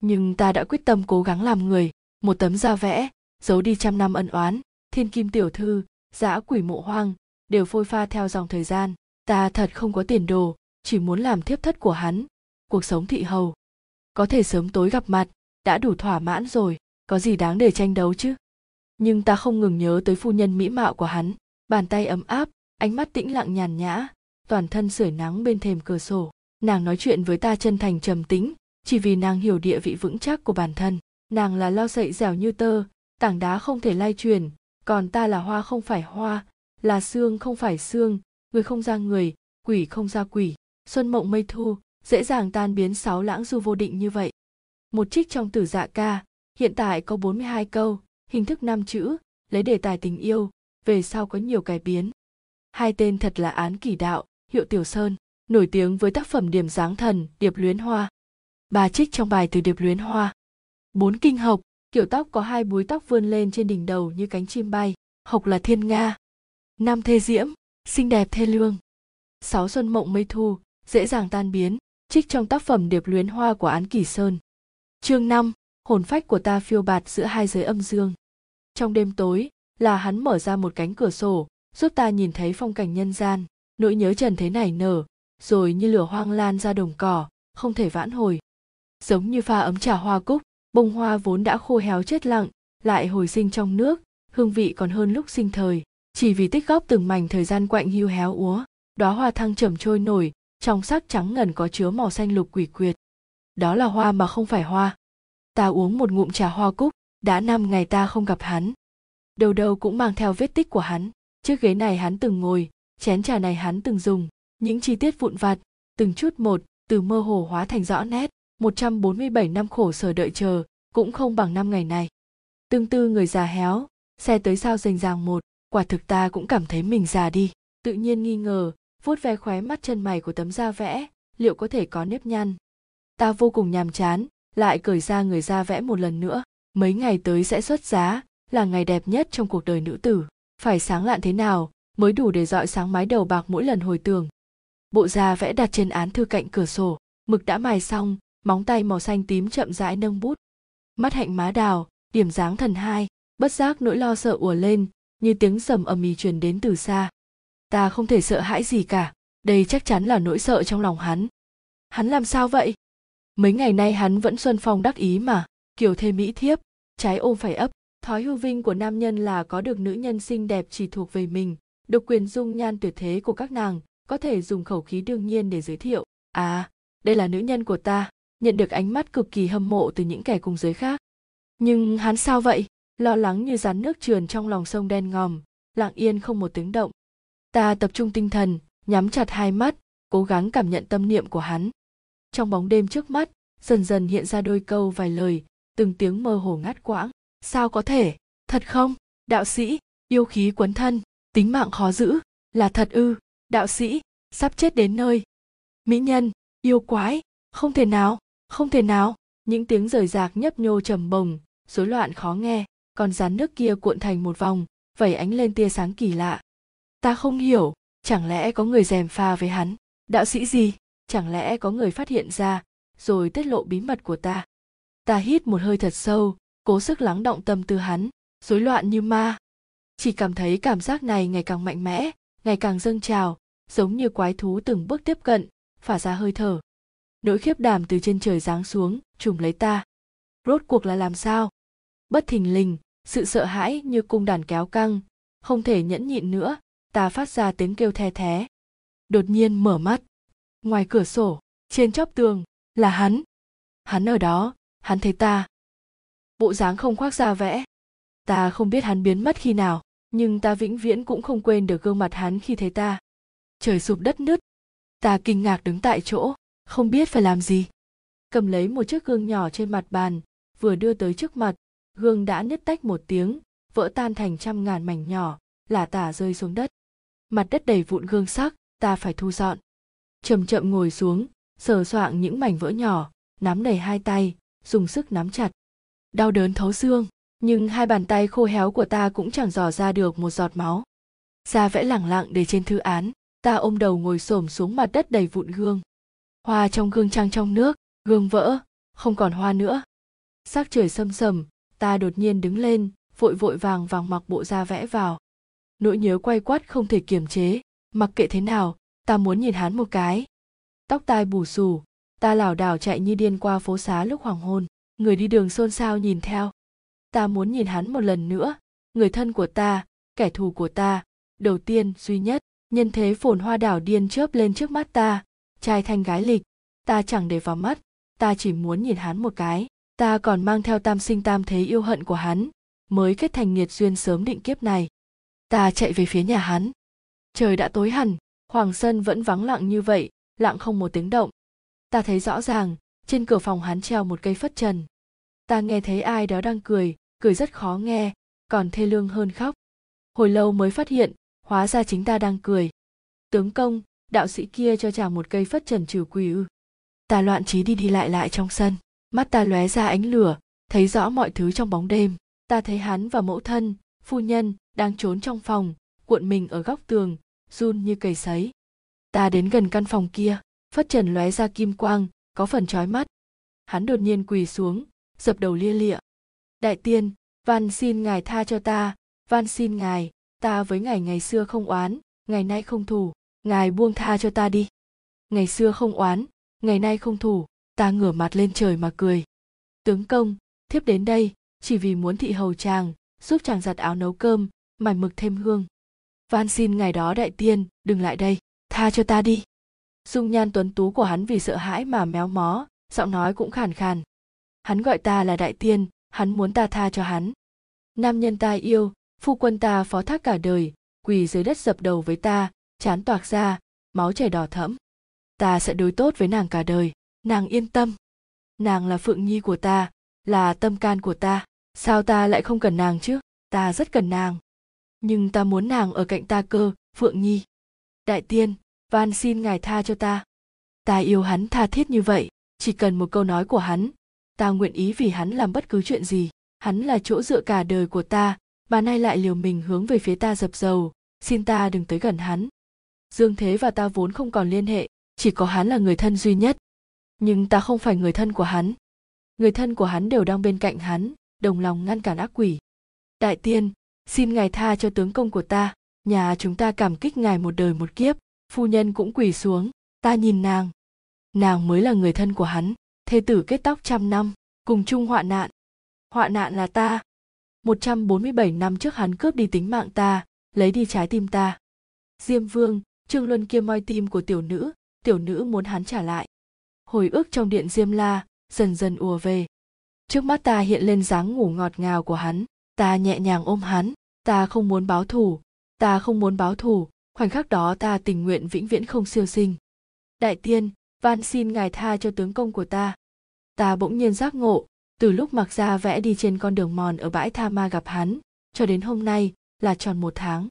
Nhưng ta đã quyết tâm cố gắng làm người, một tấm da vẽ, giấu đi trăm năm ân oán, thiên kim tiểu thư dã quỷ mộ hoang, đều phôi pha theo dòng thời gian. Ta thật không có tiền đồ, chỉ muốn làm thiếp thất của hắn, cuộc sống thị hầu. Có thể sớm tối gặp mặt, đã đủ thỏa mãn rồi, có gì đáng để tranh đấu chứ? Nhưng ta không ngừng nhớ tới phu nhân mỹ mạo của hắn. Bàn tay ấm áp, ánh mắt tĩnh lặng nhàn nhã, toàn thân sưởi nắng bên thềm cửa sổ. Nàng nói chuyện với ta chân thành trầm tĩnh, chỉ vì nàng hiểu địa vị vững chắc của bản thân. Nàng là lo sậy dẻo như tơ, tảng đá không thể lay truyền còn ta là hoa không phải hoa, là xương không phải xương, người không ra người, quỷ không ra quỷ. Xuân mộng mây thu, dễ dàng tan biến sáu lãng du vô định như vậy. Một trích trong tử dạ ca, hiện tại có 42 câu hình thức năm chữ, lấy đề tài tình yêu, về sau có nhiều cải biến. Hai tên thật là án kỳ đạo, hiệu tiểu sơn, nổi tiếng với tác phẩm điểm dáng thần, điệp luyến hoa. Bà trích trong bài từ điệp luyến hoa. Bốn kinh hộc kiểu tóc có hai búi tóc vươn lên trên đỉnh đầu như cánh chim bay hộc là thiên nga. Năm thê diễm, xinh đẹp thê lương. Sáu xuân mộng mây thu, dễ dàng tan biến, trích trong tác phẩm điệp luyến hoa của án kỳ sơn. Chương năm, hồn phách của ta phiêu bạt giữa hai giới âm dương trong đêm tối, là hắn mở ra một cánh cửa sổ, giúp ta nhìn thấy phong cảnh nhân gian. Nỗi nhớ trần thế này nở, rồi như lửa hoang lan ra đồng cỏ, không thể vãn hồi. Giống như pha ấm trà hoa cúc, bông hoa vốn đã khô héo chết lặng, lại hồi sinh trong nước, hương vị còn hơn lúc sinh thời. Chỉ vì tích góp từng mảnh thời gian quạnh hiu héo úa, đóa hoa thăng trầm trôi nổi, trong sắc trắng ngần có chứa màu xanh lục quỷ quyệt. Đó là hoa mà không phải hoa. Ta uống một ngụm trà hoa cúc đã năm ngày ta không gặp hắn. Đầu đầu cũng mang theo vết tích của hắn. Chiếc ghế này hắn từng ngồi, chén trà này hắn từng dùng. Những chi tiết vụn vặt, từng chút một, từ mơ hồ hóa thành rõ nét. 147 năm khổ sở đợi chờ, cũng không bằng năm ngày này. Tương tư người già héo, xe tới sao rành ràng một, quả thực ta cũng cảm thấy mình già đi. Tự nhiên nghi ngờ, vuốt ve khóe mắt chân mày của tấm da vẽ, liệu có thể có nếp nhăn. Ta vô cùng nhàm chán, lại cởi ra người da vẽ một lần nữa mấy ngày tới sẽ xuất giá, là ngày đẹp nhất trong cuộc đời nữ tử. Phải sáng lạn thế nào mới đủ để dọi sáng mái đầu bạc mỗi lần hồi tưởng? Bộ da vẽ đặt trên án thư cạnh cửa sổ, mực đã mài xong, móng tay màu xanh tím chậm rãi nâng bút. Mắt hạnh má đào, điểm dáng thần hai, bất giác nỗi lo sợ ùa lên, như tiếng sầm ầm ì truyền đến từ xa. Ta không thể sợ hãi gì cả, đây chắc chắn là nỗi sợ trong lòng hắn. Hắn làm sao vậy? Mấy ngày nay hắn vẫn xuân phong đắc ý mà kiểu thê mỹ thiếp, trái ôm phải ấp, thói hư vinh của nam nhân là có được nữ nhân xinh đẹp chỉ thuộc về mình được quyền dung nhan tuyệt thế của các nàng, có thể dùng khẩu khí đương nhiên để giới thiệu. À đây là nữ nhân của ta, nhận được ánh mắt cực kỳ hâm mộ từ những kẻ cùng giới khác. Nhưng hắn sao vậy? Lo lắng như rắn nước trườn trong lòng sông đen ngòm, lặng yên không một tiếng động. Ta tập trung tinh thần, nhắm chặt hai mắt, cố gắng cảm nhận tâm niệm của hắn. Trong bóng đêm trước mắt, dần dần hiện ra đôi câu vài lời từng tiếng mơ hồ ngắt quãng. Sao có thể? Thật không? Đạo sĩ, yêu khí quấn thân, tính mạng khó giữ. Là thật ư? Đạo sĩ, sắp chết đến nơi. Mỹ nhân, yêu quái. Không thể nào, không thể nào. Những tiếng rời rạc nhấp nhô trầm bồng, rối loạn khó nghe. Còn rắn nước kia cuộn thành một vòng, vẩy ánh lên tia sáng kỳ lạ. Ta không hiểu, chẳng lẽ có người dèm pha với hắn? Đạo sĩ gì? Chẳng lẽ có người phát hiện ra, rồi tiết lộ bí mật của ta? Ta hít một hơi thật sâu, cố sức lắng động tâm tư hắn, rối loạn như ma. Chỉ cảm thấy cảm giác này ngày càng mạnh mẽ, ngày càng dâng trào, giống như quái thú từng bước tiếp cận, phả ra hơi thở. Nỗi khiếp đảm từ trên trời giáng xuống, trùm lấy ta. Rốt cuộc là làm sao? Bất thình lình, sự sợ hãi như cung đàn kéo căng, không thể nhẫn nhịn nữa, ta phát ra tiếng kêu the thé. Đột nhiên mở mắt. Ngoài cửa sổ, trên chóp tường, là hắn. Hắn ở đó hắn thấy ta. Bộ dáng không khoác ra vẽ. Ta không biết hắn biến mất khi nào, nhưng ta vĩnh viễn cũng không quên được gương mặt hắn khi thấy ta. Trời sụp đất nứt. Ta kinh ngạc đứng tại chỗ, không biết phải làm gì. Cầm lấy một chiếc gương nhỏ trên mặt bàn, vừa đưa tới trước mặt. Gương đã nứt tách một tiếng, vỡ tan thành trăm ngàn mảnh nhỏ lả tả rơi xuống đất. Mặt đất đầy vụn gương sắc, ta phải thu dọn. Chậm chậm ngồi xuống, sờ soạng những mảnh vỡ nhỏ, nắm đầy hai tay dùng sức nắm chặt. Đau đớn thấu xương, nhưng hai bàn tay khô héo của ta cũng chẳng dò ra được một giọt máu. Da vẽ lẳng lặng để trên thư án, ta ôm đầu ngồi xổm xuống mặt đất đầy vụn gương. Hoa trong gương trăng trong nước, gương vỡ, không còn hoa nữa. Sắc trời sâm sầm, ta đột nhiên đứng lên, vội vội vàng vàng mặc bộ da vẽ vào. Nỗi nhớ quay quắt không thể kiềm chế, mặc kệ thế nào, ta muốn nhìn hắn một cái. Tóc tai bù xù ta lảo đảo chạy như điên qua phố xá lúc hoàng hôn. Người đi đường xôn xao nhìn theo. Ta muốn nhìn hắn một lần nữa. Người thân của ta, kẻ thù của ta, đầu tiên, duy nhất, nhân thế phồn hoa đảo điên chớp lên trước mắt ta, trai thanh gái lịch. Ta chẳng để vào mắt. Ta chỉ muốn nhìn hắn một cái. Ta còn mang theo tam sinh tam thế yêu hận của hắn. Mới kết thành nghiệt duyên sớm định kiếp này. Ta chạy về phía nhà hắn. Trời đã tối hẳn. Hoàng sân vẫn vắng lặng như vậy, lặng không một tiếng động ta thấy rõ ràng, trên cửa phòng hắn treo một cây phất trần. Ta nghe thấy ai đó đang cười cười rất khó nghe, còn thê lương hơn khóc. Hồi lâu mới phát hiện, hóa ra chính ta đang cười. Tướng công, đạo sĩ kia cho chàng một cây phất trần trừ quỷ ư. Ta loạn trí đi đi lại lại trong sân. Mắt ta lóe ra ánh lửa, thấy rõ mọi thứ trong bóng đêm. Ta thấy hắn và mẫu thân, phu nhân đang trốn trong phòng, cuộn mình ở góc tường, run như cầy sấy. Ta đến gần căn phòng kia phất trần lóe ra kim quang, có phần trói mắt. Hắn đột nhiên quỳ xuống, dập đầu lia lịa. Đại tiên, van xin ngài tha cho ta, van xin ngài, ta với ngài ngày xưa không oán, ngày nay không thù, ngài buông tha cho ta đi. Ngày xưa không oán, ngày nay không thù, ta ngửa mặt lên trời mà cười. Tướng công, thiếp đến đây, chỉ vì muốn thị hầu chàng, giúp chàng giặt áo nấu cơm, mài mực thêm hương. Van xin ngài đó đại tiên, đừng lại đây, tha cho ta đi dung nhan tuấn tú của hắn vì sợ hãi mà méo mó, giọng nói cũng khàn khàn. Hắn gọi ta là đại tiên, hắn muốn ta tha cho hắn. Nam nhân ta yêu, phu quân ta phó thác cả đời, quỳ dưới đất dập đầu với ta, chán toạc ra, máu chảy đỏ thẫm. Ta sẽ đối tốt với nàng cả đời, nàng yên tâm. Nàng là phượng nhi của ta, là tâm can của ta. Sao ta lại không cần nàng chứ? Ta rất cần nàng. Nhưng ta muốn nàng ở cạnh ta cơ, phượng nhi. Đại tiên van xin ngài tha cho ta. Ta yêu hắn tha thiết như vậy, chỉ cần một câu nói của hắn, ta nguyện ý vì hắn làm bất cứ chuyện gì. Hắn là chỗ dựa cả đời của ta mà nay lại liều mình hướng về phía ta dập dầu. Xin ta đừng tới gần hắn. Dương thế và ta vốn không còn liên hệ, chỉ có hắn là người thân duy nhất. Nhưng ta không phải người thân của hắn. Người thân của hắn đều đang bên cạnh hắn, đồng lòng ngăn cản ác quỷ. Đại tiên, xin ngài tha cho tướng công của ta. Nhà chúng ta cảm kích ngài một đời một kiếp phu nhân cũng quỳ xuống, ta nhìn nàng. Nàng mới là người thân của hắn, thê tử kết tóc trăm năm, cùng chung họa nạn. Họa nạn là ta. 147 năm trước hắn cướp đi tính mạng ta, lấy đi trái tim ta. Diêm vương, trương luân kia moi tim của tiểu nữ tiểu nữ muốn hắn trả lại. Hồi ức trong điện diêm la, dần dần ùa về. Trước mắt ta hiện lên dáng ngủ ngọt ngào của hắn, ta nhẹ nhàng ôm hắn, ta không muốn báo thù, ta không muốn báo thù khoảnh khắc đó ta tình nguyện vĩnh viễn không siêu sinh. Đại tiên, van xin ngài tha cho tướng công của ta. Ta bỗng nhiên giác ngộ, từ lúc mặc ra vẽ đi trên con đường mòn ở bãi tha ma gặp hắn, cho đến hôm nay là tròn một tháng.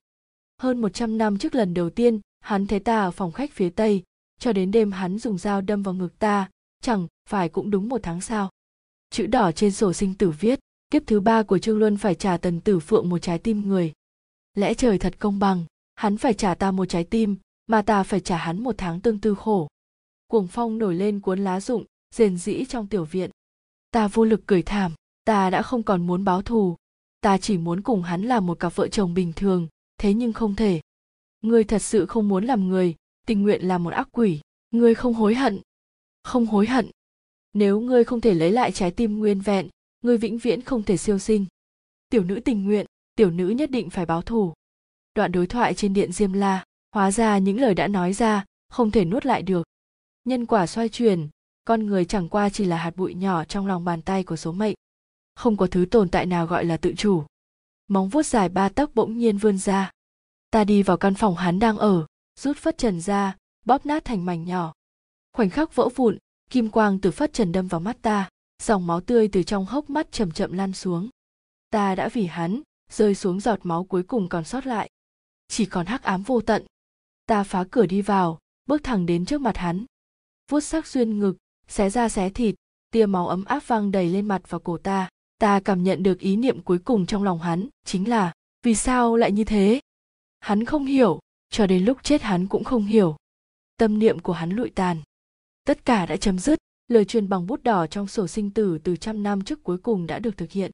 Hơn một trăm năm trước lần đầu tiên, hắn thấy ta ở phòng khách phía tây, cho đến đêm hắn dùng dao đâm vào ngực ta, chẳng phải cũng đúng một tháng sau chữ đỏ trên sổ sinh tử viết, kiếp thứ ba của trương luân phải trả tần tử phượng một trái tim người. Lẽ trời thật công bằng hắn phải trả ta một trái tim, mà ta phải trả hắn một tháng tương tư khổ. Cuồng phong nổi lên cuốn lá rụng, rền rĩ trong tiểu viện. Ta vô lực cười thảm, ta đã không còn muốn báo thù. Ta chỉ muốn cùng hắn là một cặp vợ chồng bình thường, thế nhưng không thể. Ngươi thật sự không muốn làm người, tình nguyện là một ác quỷ. Ngươi không hối hận. Không hối hận. Nếu ngươi không thể lấy lại trái tim nguyên vẹn, ngươi vĩnh viễn không thể siêu sinh. Tiểu nữ tình nguyện, tiểu nữ nhất định phải báo thù đoạn đối thoại trên điện diêm la, hóa ra những lời đã nói ra, không thể nuốt lại được. Nhân quả xoay chuyển, con người chẳng qua chỉ là hạt bụi nhỏ trong lòng bàn tay của số mệnh. Không có thứ tồn tại nào gọi là tự chủ. Móng vuốt dài ba tấc bỗng nhiên vươn ra. Ta đi vào căn phòng hắn đang ở, rút phất trần ra, bóp nát thành mảnh nhỏ. Khoảnh khắc vỡ vụn, kim quang từ phất trần đâm vào mắt ta, dòng máu tươi từ trong hốc mắt chậm chậm lan xuống. Ta đã vì hắn, rơi xuống giọt máu cuối cùng còn sót lại chỉ còn hắc ám vô tận. Ta phá cửa đi vào, bước thẳng đến trước mặt hắn. Vuốt sắc xuyên ngực, xé ra xé thịt, tia máu ấm áp văng đầy lên mặt và cổ ta. Ta cảm nhận được ý niệm cuối cùng trong lòng hắn, chính là, vì sao lại như thế? Hắn không hiểu, cho đến lúc chết hắn cũng không hiểu. Tâm niệm của hắn lụi tàn. Tất cả đã chấm dứt, lời truyền bằng bút đỏ trong sổ sinh tử từ trăm năm trước cuối cùng đã được thực hiện.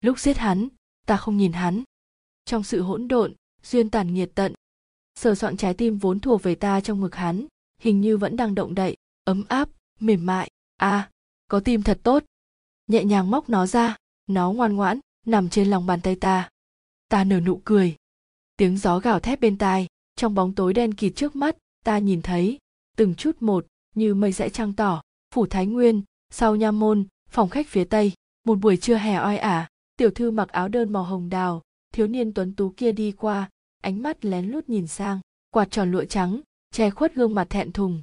Lúc giết hắn, ta không nhìn hắn. Trong sự hỗn độn duyên tàn nhiệt tận. Sờ soạn trái tim vốn thuộc về ta trong ngực hắn, hình như vẫn đang động đậy, ấm áp, mềm mại. À có tim thật tốt. Nhẹ nhàng móc nó ra, nó ngoan ngoãn, nằm trên lòng bàn tay ta. Ta nở nụ cười. Tiếng gió gào thét bên tai, trong bóng tối đen kịt trước mắt, ta nhìn thấy, từng chút một, như mây rẽ trăng tỏ, phủ thái nguyên, sau nha môn, phòng khách phía tây, một buổi trưa hè oi ả, tiểu thư mặc áo đơn màu hồng đào thiếu niên tuấn tú kia đi qua, ánh mắt lén lút nhìn sang, quạt tròn lụa trắng, che khuất gương mặt thẹn thùng.